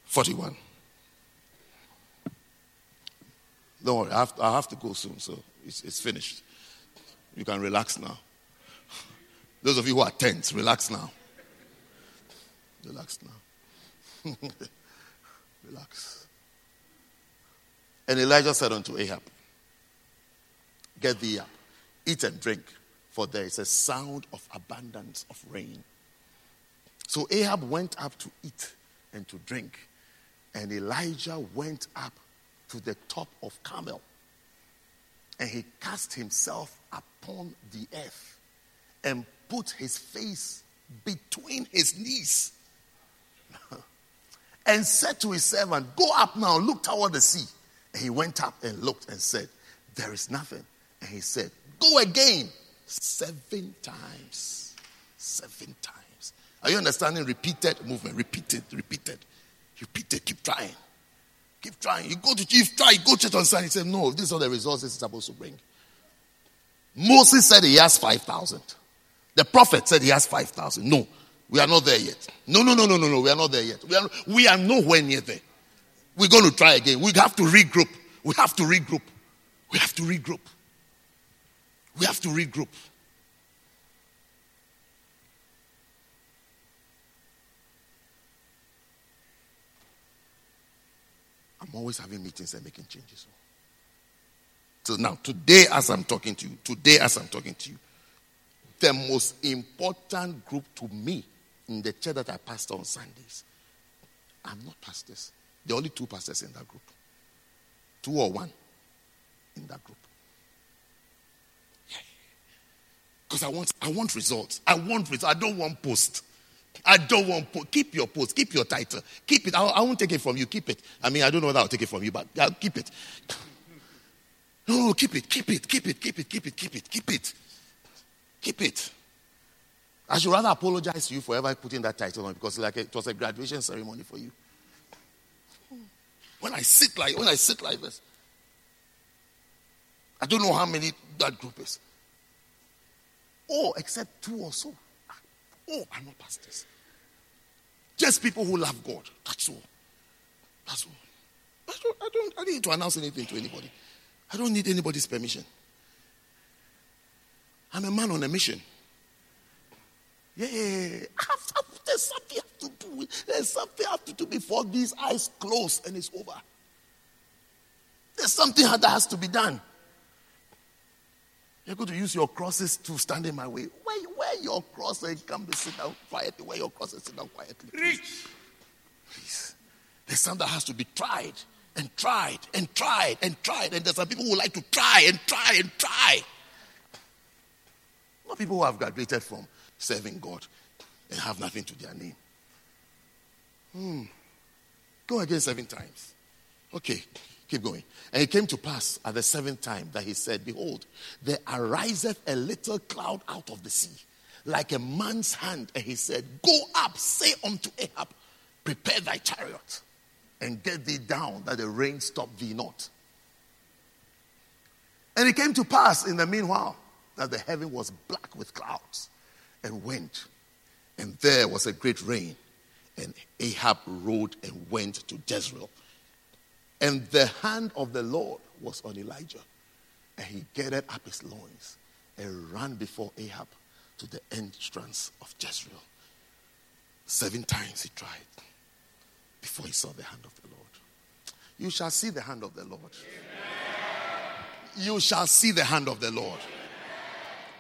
E: 41. Don't worry, I have, I have to go soon, so it's, it's finished. You can relax now. Those of you who are tense, relax now. Relax now. relax. And Elijah said unto Ahab, Get thee up, eat and drink, for there is a sound of abundance of rain. So Ahab went up to eat and to drink, and Elijah went up to the top of Carmel and he cast himself upon the earth and put his face between his knees and said to his servant, Go up now, look toward the sea. And he went up and looked and said, There is nothing. And he said, Go again seven times. Seven times. Are you understanding? Repeated movement, repeated, repeated, repeated. Keep trying. Keep trying. You go to chief, try, go church on Sunday. He said, No, these are the results it's supposed to bring. Moses said he has 5,000. The prophet said he has 5,000. No, we are not there yet. No, no, no, no, no, no. We are not there yet. We are, we are nowhere near there. We're going to try again. We have to regroup. We have to regroup. We have to regroup. We have to regroup. I'm always having meetings and making changes. So now, today, as I'm talking to you, today, as I'm talking to you, the most important group to me in the church that I pastor on Sundays, I'm not pastors. There are only two pastors in that group. Two or one in that group. Because I want, I want results. I want results. I don't want post. I don't want post. Keep your post. Keep your title. Keep it. I, I won't take it from you. Keep it. I mean, I don't know whether I'll take it from you, but I'll keep it. No, keep it. Keep it. Keep it. Keep it. Keep it. Keep it. Keep it. Keep it. I should rather apologize to you for ever putting that title on because like it was a graduation ceremony for you. When I sit like when I sit like this, I don't know how many that group is. Oh, except two or so. Oh, I'm not pastors. Just people who love God. That's all. That's all. I don't, I don't, I don't need to announce anything to anybody. I don't need anybody's permission. I'm a man on a mission. Yeah, there's something I have to do. There's eh, something I have to do before these eyes close and it's over. There's something that has to be done. You're going to use your crosses to stand in my way. Where, where your cross and come to sit down quietly. Where your crosses sit down quietly. Please. Please. There's something that has to be tried and tried and tried and tried. And there's some people who like to try and try and try. Not people who have graduated from serving God and have nothing to their name. Hmm. Go again seven times. Okay, keep going. And it came to pass at the seventh time that he said, Behold, there ariseth a little cloud out of the sea, like a man's hand. And he said, Go up, say unto Ahab, Prepare thy chariot, and get thee down, that the rain stop thee not. And it came to pass in the meanwhile that the heaven was black with clouds and went, and there was a great rain. And Ahab rode and went to Jezreel. And the hand of the Lord was on Elijah. And he gathered up his loins and ran before Ahab to the entrance of Jezreel. Seven times he tried before he saw the hand of the Lord. You shall see the hand of the Lord. You shall see the hand of the Lord.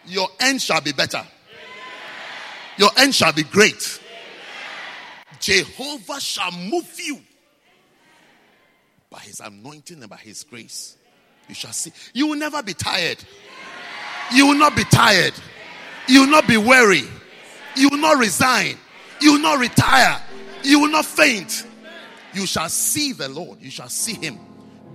E: Your end shall be better. Your end shall be great. Jehovah shall move you by his anointing and by his grace. You shall see. You will never be tired. You will not be tired. You will not be weary. You will not resign. You will not retire. You will not faint. You shall see the Lord. You shall see him.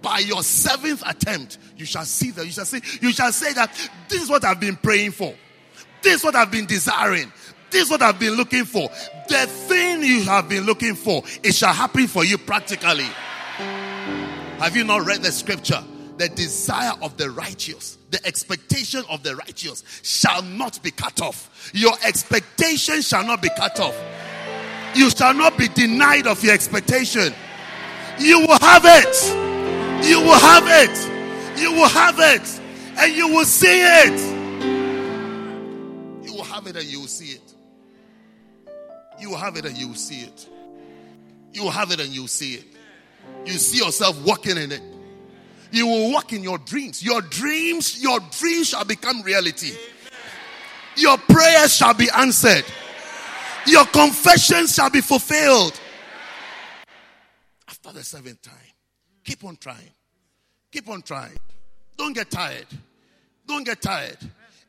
E: By your seventh attempt, you shall see that. You shall see. You shall say that this is what I've been praying for. This is what I've been desiring. This is what I've been looking for. The thing you have been looking for, it shall happen for you practically. Have you not read the scripture? The desire of the righteous, the expectation of the righteous shall not be cut off. Your expectation shall not be cut off. You shall not be denied of your expectation. You will have it. You will have it. You will have it. And you will see it. You will have it and you will see it. You will have it and you will see it. You will have it and you will see it. You see yourself walking in it. You will walk in your dreams. Your dreams, your dreams shall become reality. Your prayers shall be answered. Your confessions shall be fulfilled. After the seventh time, keep on trying. Keep on trying. Don't get tired. Don't get tired.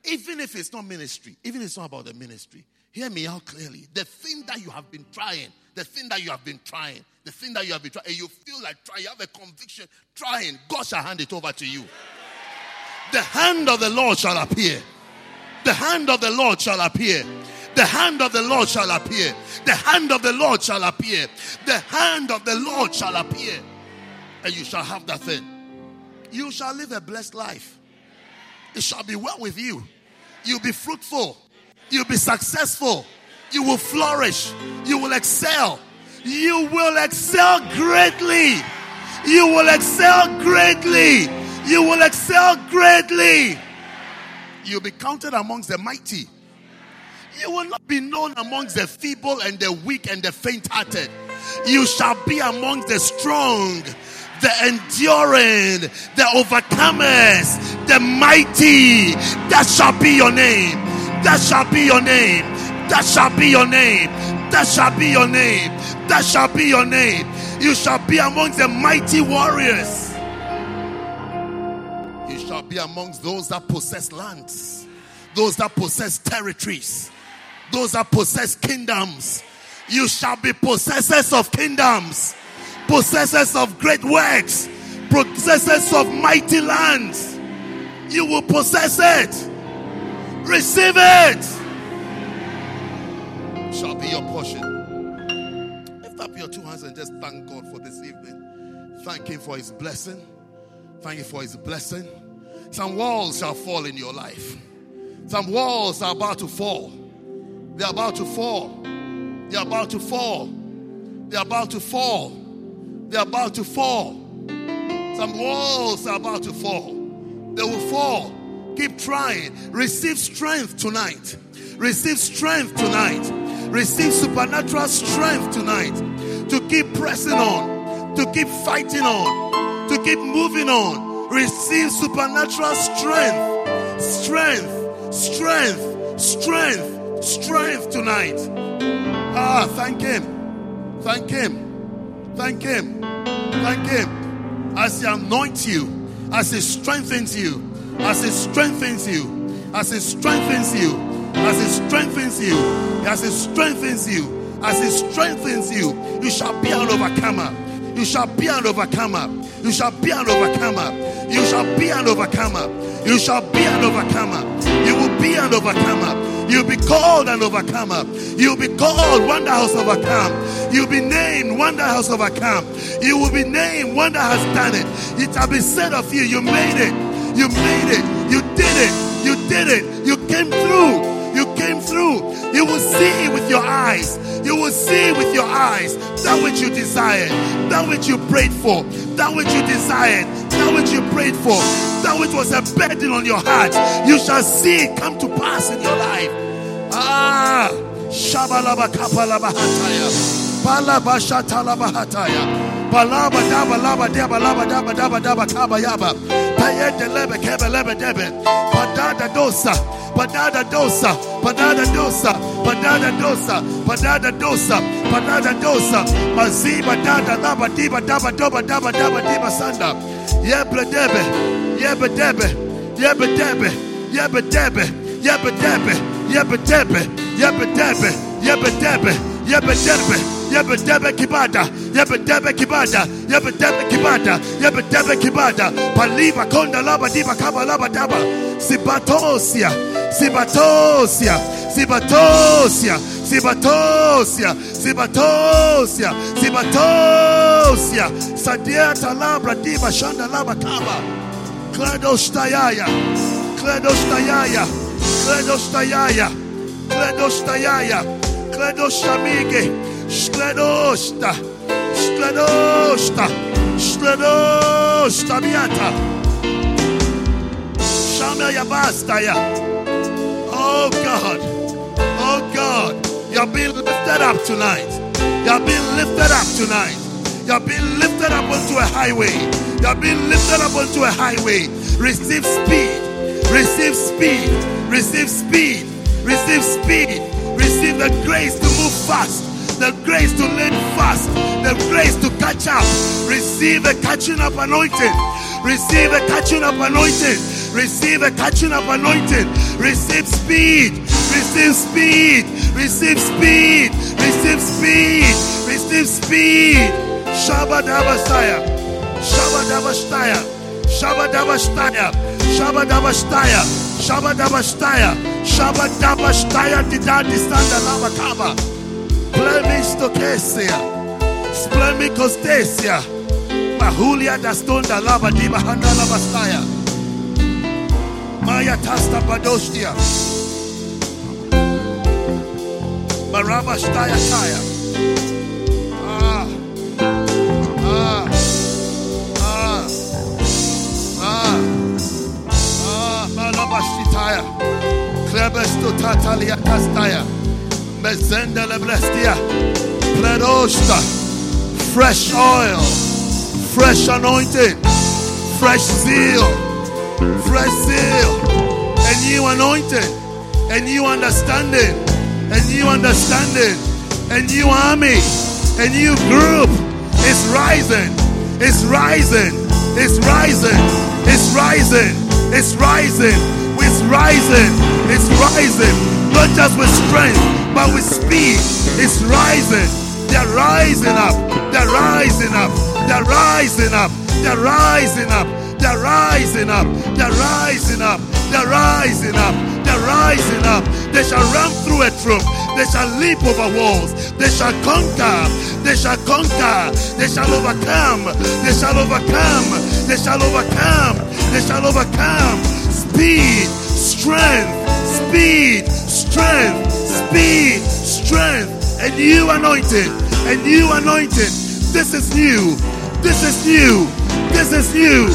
E: Even if it's not ministry, even if it's not about the ministry, hear me out clearly. The thing that you have been trying, the thing that you have been trying, the thing that you have been trying, and you feel like trying, you have a conviction, trying, God shall hand it over to you. The hand of the Lord shall appear. The hand of the Lord shall appear. The hand of the Lord shall appear. The hand of the Lord shall appear. The hand of the Lord shall appear. And you shall have that thing. You shall live a blessed life. It shall be well with you. You'll be fruitful. You'll be successful. You will flourish. You will excel. You will excel greatly. You will excel greatly. You will excel greatly. You'll be counted amongst the mighty. You will not be known amongst the feeble and the weak and the faint hearted. You shall be amongst the strong, the enduring, the overcomers, the mighty. That shall be your name. That shall be your name. That shall be your name. That shall be your name. That shall be your name. You shall be amongst the mighty warriors. You shall be amongst those that possess lands, those that possess territories, those that possess kingdoms. You shall be possessors of kingdoms, possessors of great works, possessors of mighty lands. You will possess it. Receive it. Shall be your portion. Lift up your two hands and just thank God for this evening. Thank Him for His blessing. Thank you for His blessing. Some walls shall fall in your life. Some walls are about to fall. They're about to fall. They're about to fall. They're about to fall. They're about to fall. Some walls are about to fall. They will fall. Keep trying. Receive strength tonight. Receive strength tonight. Receive supernatural strength tonight to keep pressing on, to keep fighting on, to keep moving on. Receive supernatural strength, strength, strength, strength, strength tonight. Ah, thank Him. Thank Him. Thank Him. Thank Him. As He anoints you, as He strengthens you, as it strengthens you, as it strengthens you, as it strengthens you, as it strengthens you, as it strengthens you, you shall be an overcomer. You shall be an overcomer. You shall be an overcomer. You shall be an overcomer. You shall be an overcomer. You will be an overcomer. You'll be called an overcomer. You'll be called Wonder House Overcome. You'll be named Wonder House Overcome. You will be named Wonder Has Done It. It shall be said of you, you made it. You made it. You did it. You did it. You came through. You came through. You will see it with your eyes. You will see with your eyes that which you desired, that which you prayed for, that which you desired, that which you prayed for, that which was a burden on your heart. You shall see it come to pass in your life. Ah, Shabalaba Kapalaba Hataya, Balaba Shatalaba Hataya. Balaba daba laba daba laba daba daba daba kaba yaba. Payete lebe kebe lebe debe. Padada dosa. Padada dosa. Padada dosa. Padada dosa. Padada dosa. Padada dosa. Maziba dada laba diba daba doba daba daba diba sanda. Yeble debe. Yebe debe. Yebe debe. Yebe debe. Yebe debe. Yebe debe. Yebe debe. Yebe debe. Yebe debe. Yebedebe kibada, yebedebe kibada, yebedebe kibada, yebedebe kibada, paliva konda laba diba kaba laba daba, sibatosia, sibatosia, sibatosia, sibatosia, sibatosia, sibatosia, sadia talabra diba shanda laba kaba, kledostayaya, kledostayaya, kledostayaya, kledostayaya, kledoshamige, Skledosta, Skledosta, Skledosta miata. Shamaya bastaya. Oh God, oh God, you're being lifted up tonight. You're being lifted up tonight. You're being lifted up onto a highway. You're being lifted up onto a highway. Receive speed. Receive speed. Receive speed. Receive speed. Receive the grace to move fast the grace to learn fast, the grace to catch up. Receive a catching up anointing. Receive a catching up anointing. Receive a catching up anointing. Receive speed. Receive speed. Receive speed. Receive speed. Receive speed. Shabbat Abasaya. Shabbat Abashtaya. Shabbat Abashtaya. Shabbat Abashtaya. Shabbat Abashtaya. Shabbat Abashtaya. Didadi Sanda Lava Kaba. Plemistokesia, Splemikostesia, Mahulia da Stonda Lava Diba Handala Bastaya, Maya Tasta Badostia. Baraba Staya Taya. Ah. Ah. Ah. Ah. Ah. Malaba Shitaya. Klebesto Tatalia Kastaya. Fresh oil. Fresh anointing. Fresh zeal. Fresh zeal. A new anointing. A new understanding. A new understanding. A new army. A new group is rising. It's rising. It's rising. It's rising. It's rising. It's rising. It's rising. Not just with strength, but with speed. It's rising. They're rising up. They're rising up. They're rising up. They're rising up. They're rising up. They're rising up. They're rising up. They're rising up. They shall run through a troop. They shall leap over walls. They shall conquer. They shall conquer. They shall overcome. They shall overcome. They shall overcome. They shall overcome. Speed, strength, speed, strength, speed, strength. A new anointing. A new anointing. This is new. This is new. This is new.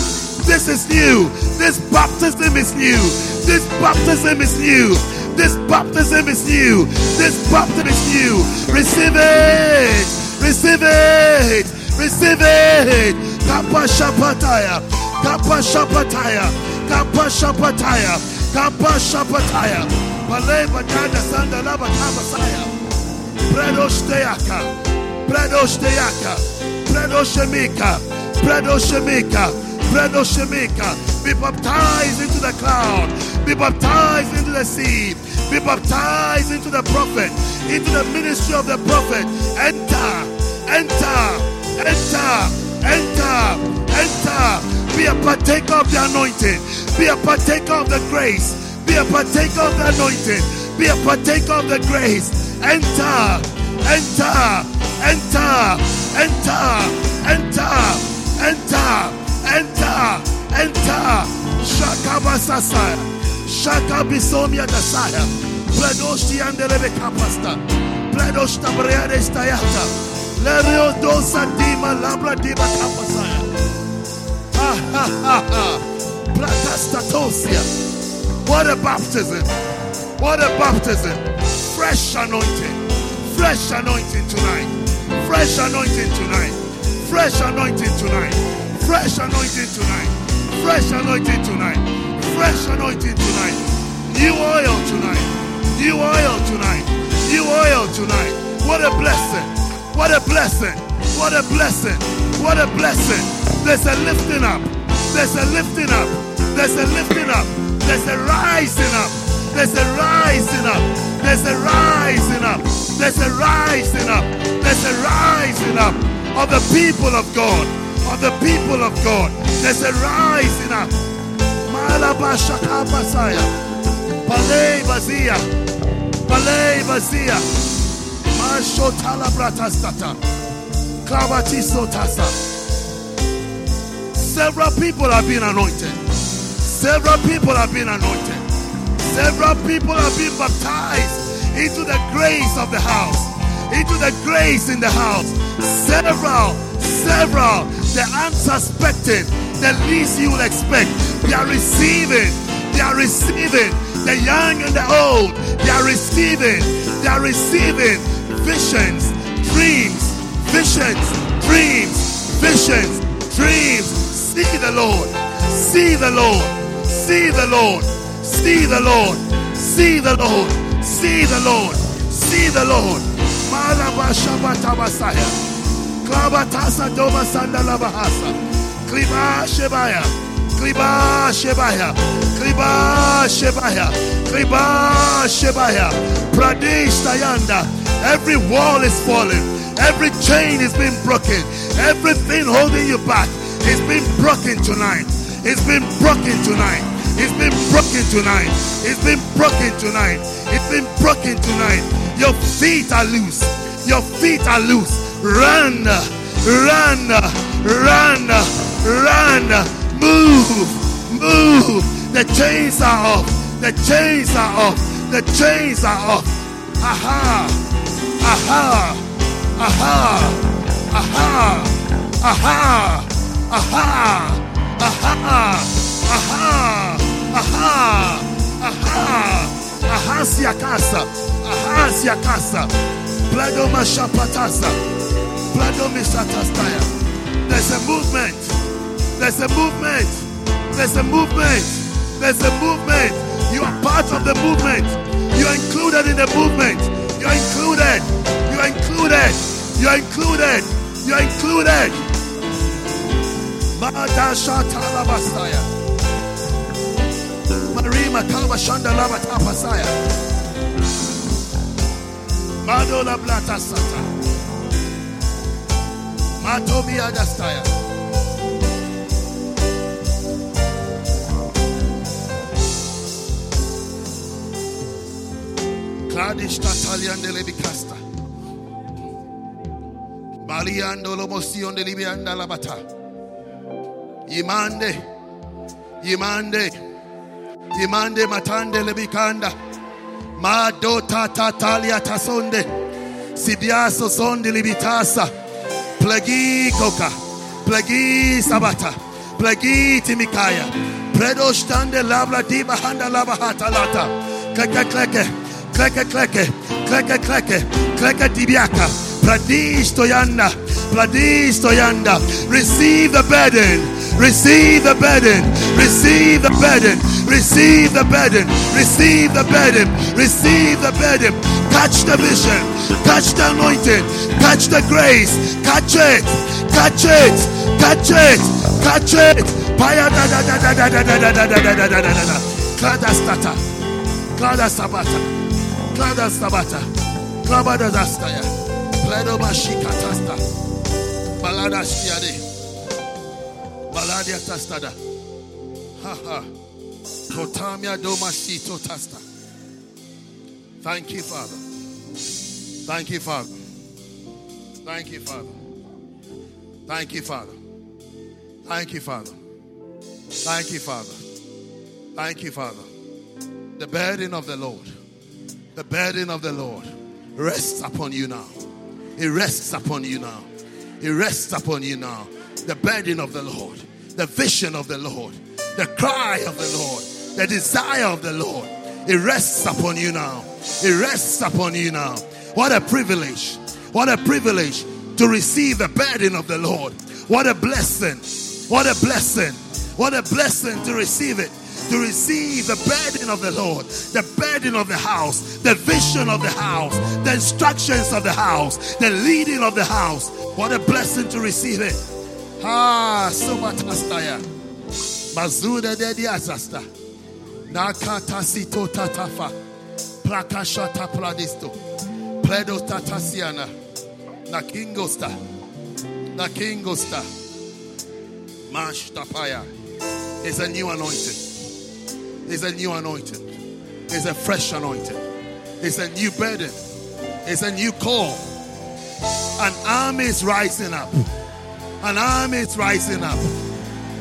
E: This is new. This baptism is new. This baptism is new. This baptism is new. This baptism is new. Receive it. Receive it. Receive it. Kappa Shapataya. Kappa Shapataya. Kappa Shapataya. Kappa Shapataya. Pale Badada Sanda Lava Kabasaya. Predosteaka. Predosteaka. Predoshemika. Predoshemika. Predoshemika. Be baptized into the cloud. Be baptized into the sea. Be baptized into the prophet. Into the ministry of the prophet. Enter. Enter. Enter. Enter. Enter. Be a partaker of the anointing. Be a partaker of the grace. Be a partaker of the anointing. Be a partaker of the grace. Enter, enter, enter, enter, enter, enter, enter, enter. Shakabasasaya. Shakabisomia dasaya. Bladoshi andelebe kapasta. bledosh tabreade stayata. Lerio dosa dima labra dima kapasaya. What a baptism. What a baptism. Fresh anointing. Fresh anointing tonight. Fresh anointing tonight. Fresh anointing tonight. Fresh anointing tonight. Fresh anointing tonight. Fresh anointing tonight. New oil tonight. New oil tonight. New oil tonight. What a blessing. What a blessing. What a blessing. What a blessing. There's a lifting up. There's a lifting up. There's a lifting up. There's a rising up. There's a rising up. There's a rising up. There's a rising up. There's a rising up of the people of God. Of the people of God. There's a rising up. Malabashaka Basaya. Palei Bazia. Palei Bazia. Mashotala Bratastata. Klavatiso Tasa. Several people have been anointed. Several people have been anointed. Several people have been baptized into the grace of the house. Into the grace in the house. Several, several, the unsuspecting, the least you will expect. They are receiving, they are receiving, the young and the old, they are receiving, they are receiving visions, dreams, visions, dreams, visions, dreams. See the Lord, see the Lord, see the Lord, see the Lord, see the Lord, see the Lord, see the Lord. Malabashabatabasaya. Klabatasa doma sandala bahasa. Kliba shebaya. Kliba shebaya. Kliba shebaya. Kliba shebaya. Pradesh tayanda. Every wall is falling. Every chain is being broken. Everything holding you back is being broken tonight. It's been broken tonight. It's been broken tonight. It's been broken tonight. It's been broken tonight. Your feet are loose. Your feet are loose. Run, run, run, run. Move, move. The chains are off. The chains are off. The chains are off. Aha. Aha. Aha. Aha. Aha. Aha. Aha. Aha. Aha. Aha. Aha siakasa. Aha siakasa. Plado mashapatasa. Plado misatastaya. There's a movement. There's a movement. There's a movement. There's a movement. You are part of the movement. You are included in the movement. You are included. You are included. You are included. You are included. Madashatalabasaya. Marima Tabashanda Labatapasaya. Madola Blata Sata. Matobi Agastaya. Kladish Tatalian de Lebicasta. Baliando Lomosion de Libianda Labata. Imande. Imande. Imande Matande Lebicanda. Madota Tatalia Tasonde. Sibiaso Sonde Libitasa. Plagi koka. Plagi Sabata. Plagi Timikaya. Predo Stande Labra Diba Handa Laba Hatalata. Kleke Kleke. Kleke Kleke. Kleke Kleke. Kleke Dibiaka. Pradish toyanda. Pradish toyanda. Receive the burden. Receive the burden. Receive the burden. Receive the burden. Receive the burden. Receive the burden. Catch the vision. Catch the anointing. Catch the grace. Catch it. Catch it. Catch it. Catch it. Kada stata. Kada sabata. Kada sabata. Kada dastaya. Pledo mashika tasta. Balada stiade. Baladia tastada. Ha ha. Totamia domasito tasta. Thank you, Father. Thank you, Father. Thank you, Father. Thank you, Father. Thank you, Father. Thank you, Father. Thank you, Father. The burden of the Lord, the burden of the Lord rests upon you now. It rests upon you now. It rests upon you now. The burden of the Lord, the vision of the Lord, the cry of the Lord, the desire of the Lord. It rests upon you now. It rests upon you now. What a privilege. What a privilege to receive the burden of the Lord. What a blessing. What a blessing. What a blessing to receive it. To receive the burden of the Lord, the burden of the house, the vision of the house, the instructions of the house, the leading of the house. What a blessing to receive it. Ah, Somatastaya. Mazuda de Diazasta. Nakata sito tatafa. Plakashata pladisto. Pledo tatasiana. Nakingosta. Nakingosta. Mash tapaya. It's a new anointing. It's a new anointing. It's a fresh anointing. It's a new burden. It's a new call. An army is rising up. An army is rising up.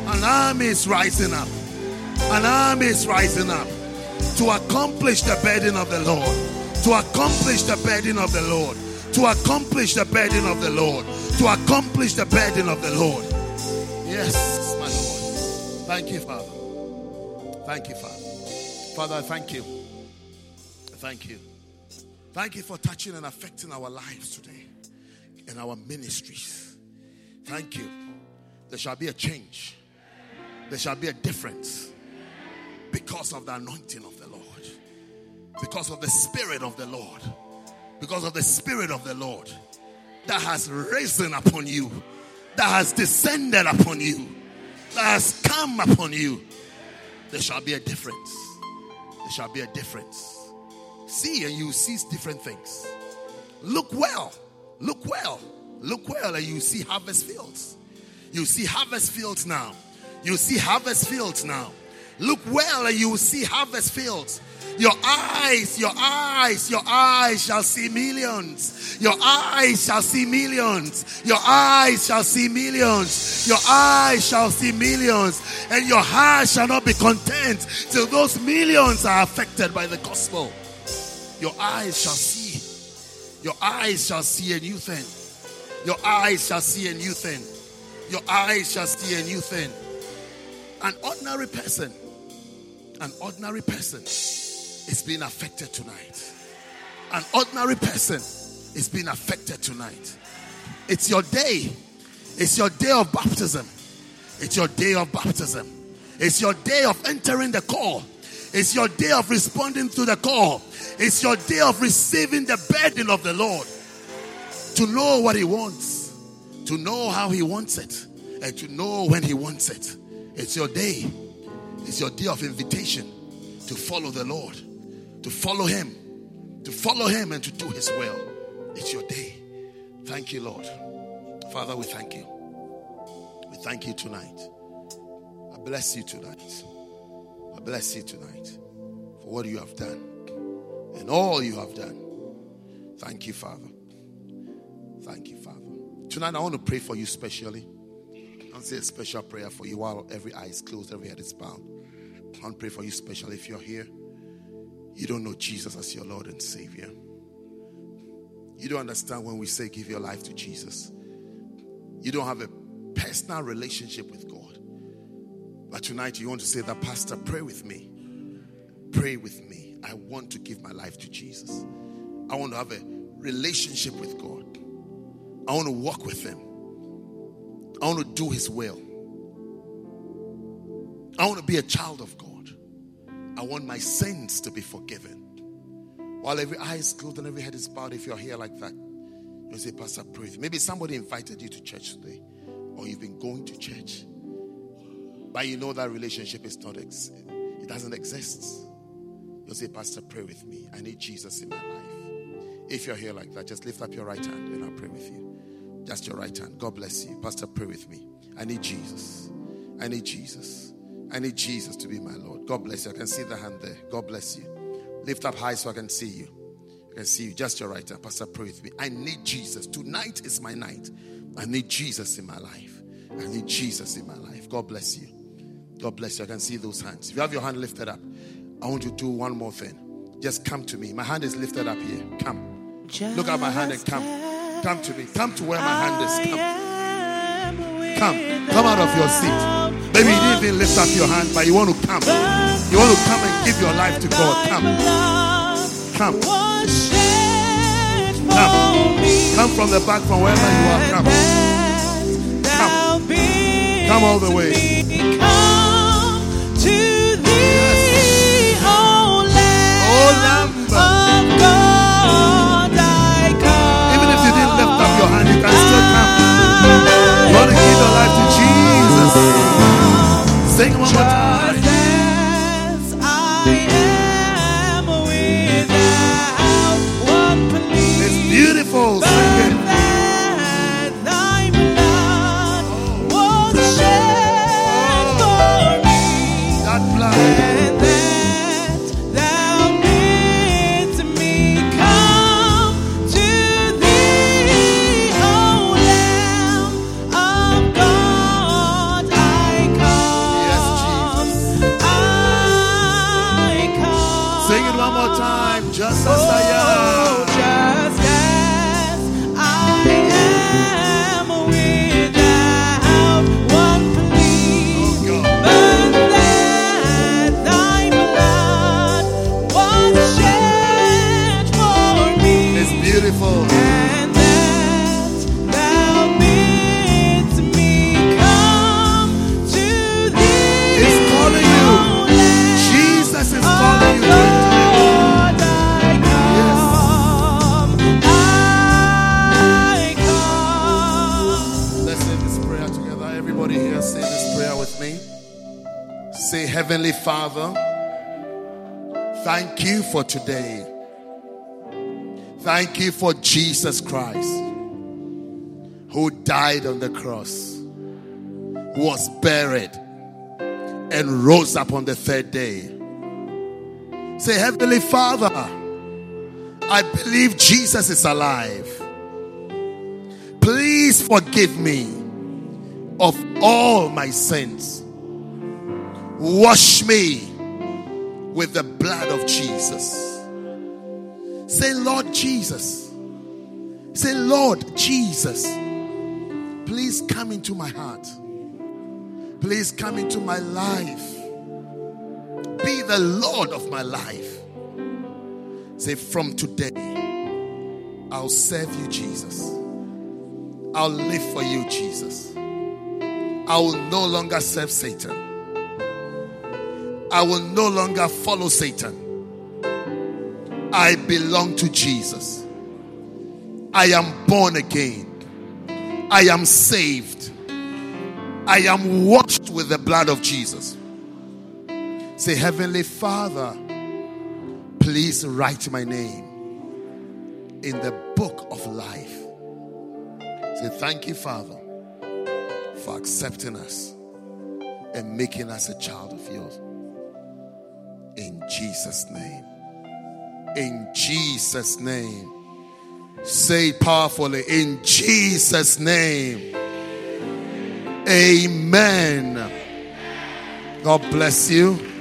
E: An army is rising up. An army is rising up to accomplish the burden of the Lord. To accomplish the burden of the Lord. To accomplish the burden of the Lord. To accomplish the burden of the Lord. Yes, my Lord. Thank you, Father. Thank you, Father. Father, I thank you. Thank you. Thank you for touching and affecting our lives today and our ministries. Thank you. There shall be a change, there shall be a difference because of the anointing of the Lord, because of the Spirit of the Lord, because of the Spirit of the Lord that has risen upon you, that has descended upon you, that has come upon you. There shall be a difference. There shall be a difference. See, and you see different things. Look well. Look well. Look well, and you see harvest fields. You see harvest fields now. You see harvest fields now. Look well and you see harvest fields. Your eyes, your eyes, your eyes shall see millions. Your eyes shall see millions. Your eyes shall see millions. Your eyes shall see millions. And your heart shall not be content till those millions are affected by the gospel. Your eyes shall see. Your eyes shall see a new thing. Your eyes shall see a new thing. Your eyes shall see a new thing. An ordinary person, an ordinary person is being affected tonight. An ordinary person is being affected tonight. It's your day. It's your day of baptism. It's your day of baptism. It's your day of entering the call. It's your day of responding to the call. It's your day of receiving the burden of the Lord. To know what He wants, to know how He wants it, and to know when He wants it. It's your day. It's your day of invitation to follow the Lord to follow Him, to follow Him and to do His will. It's your day. Thank you, Lord. Father, we thank you. We thank you tonight. I bless you tonight. I bless you tonight for what you have done and all you have done. Thank you, Father. Thank you, Father. Tonight, I want to pray for you specially. I'll say a special prayer for you while every eye is closed, every head is bowed. I want to pray for you specially if you're here you don't know Jesus as your Lord and Savior. You don't understand when we say give your life to Jesus. You don't have a personal relationship with God. But tonight you want to say that, Pastor, pray with me. Pray with me. I want to give my life to Jesus. I want to have a relationship with God. I want to walk with Him. I want to do His will. I want to be a child of God. I want my sins to be forgiven. While every eye is closed and every head is bowed, if you're here like that, you say, Pastor, pray. Maybe somebody invited you to church today, or you've been going to church, but you know that relationship is not, ex- it doesn't exist. You say, Pastor, pray with me. I need Jesus in my life. If you're here like that, just lift up your right hand and I'll pray with you. Just your right hand. God bless you. Pastor, pray with me. I need Jesus. I need Jesus. I need Jesus to be my Lord. God bless you. I can see the hand there. God bless you. Lift up high so I can see you. I can see you. Just your right hand. Pastor, pray with me. I need Jesus. Tonight is my night. I need Jesus in my life. I need Jesus in my life. God bless you. God bless you. I can see those hands. If you have your hand lifted up, I want you to do one more thing. Just come to me. My hand is lifted up here. Come. Look at my hand and come. Come to me. Come to where my hand is. Come. Come. Come out of your seat. Maybe you didn't even lift up your hand, but you want to come. You want to come and give your life to God. Come. Come. Come. Come from the back, from wherever you are. Come. Come. Come all the way. Sing one Heavenly Father, thank you for today. Thank you for Jesus Christ, who died on the cross, was buried, and rose up on the third day. Say, Heavenly Father, I believe Jesus is alive. Please forgive me of all my sins. Wash me with the blood of Jesus. Say, Lord Jesus. Say, Lord Jesus, please come into my heart. Please come into my life. Be the Lord of my life. Say, from today, I'll serve you, Jesus. I'll live for you, Jesus. I will no longer serve Satan. I will no longer follow Satan. I belong to Jesus. I am born again. I am saved. I am washed with the blood of Jesus. Say, Heavenly Father, please write my name in the book of life. Say, Thank you, Father, for accepting us and making us a child of yours. In Jesus' name. In Jesus' name. Say powerfully. In Jesus' name. Amen. God bless you.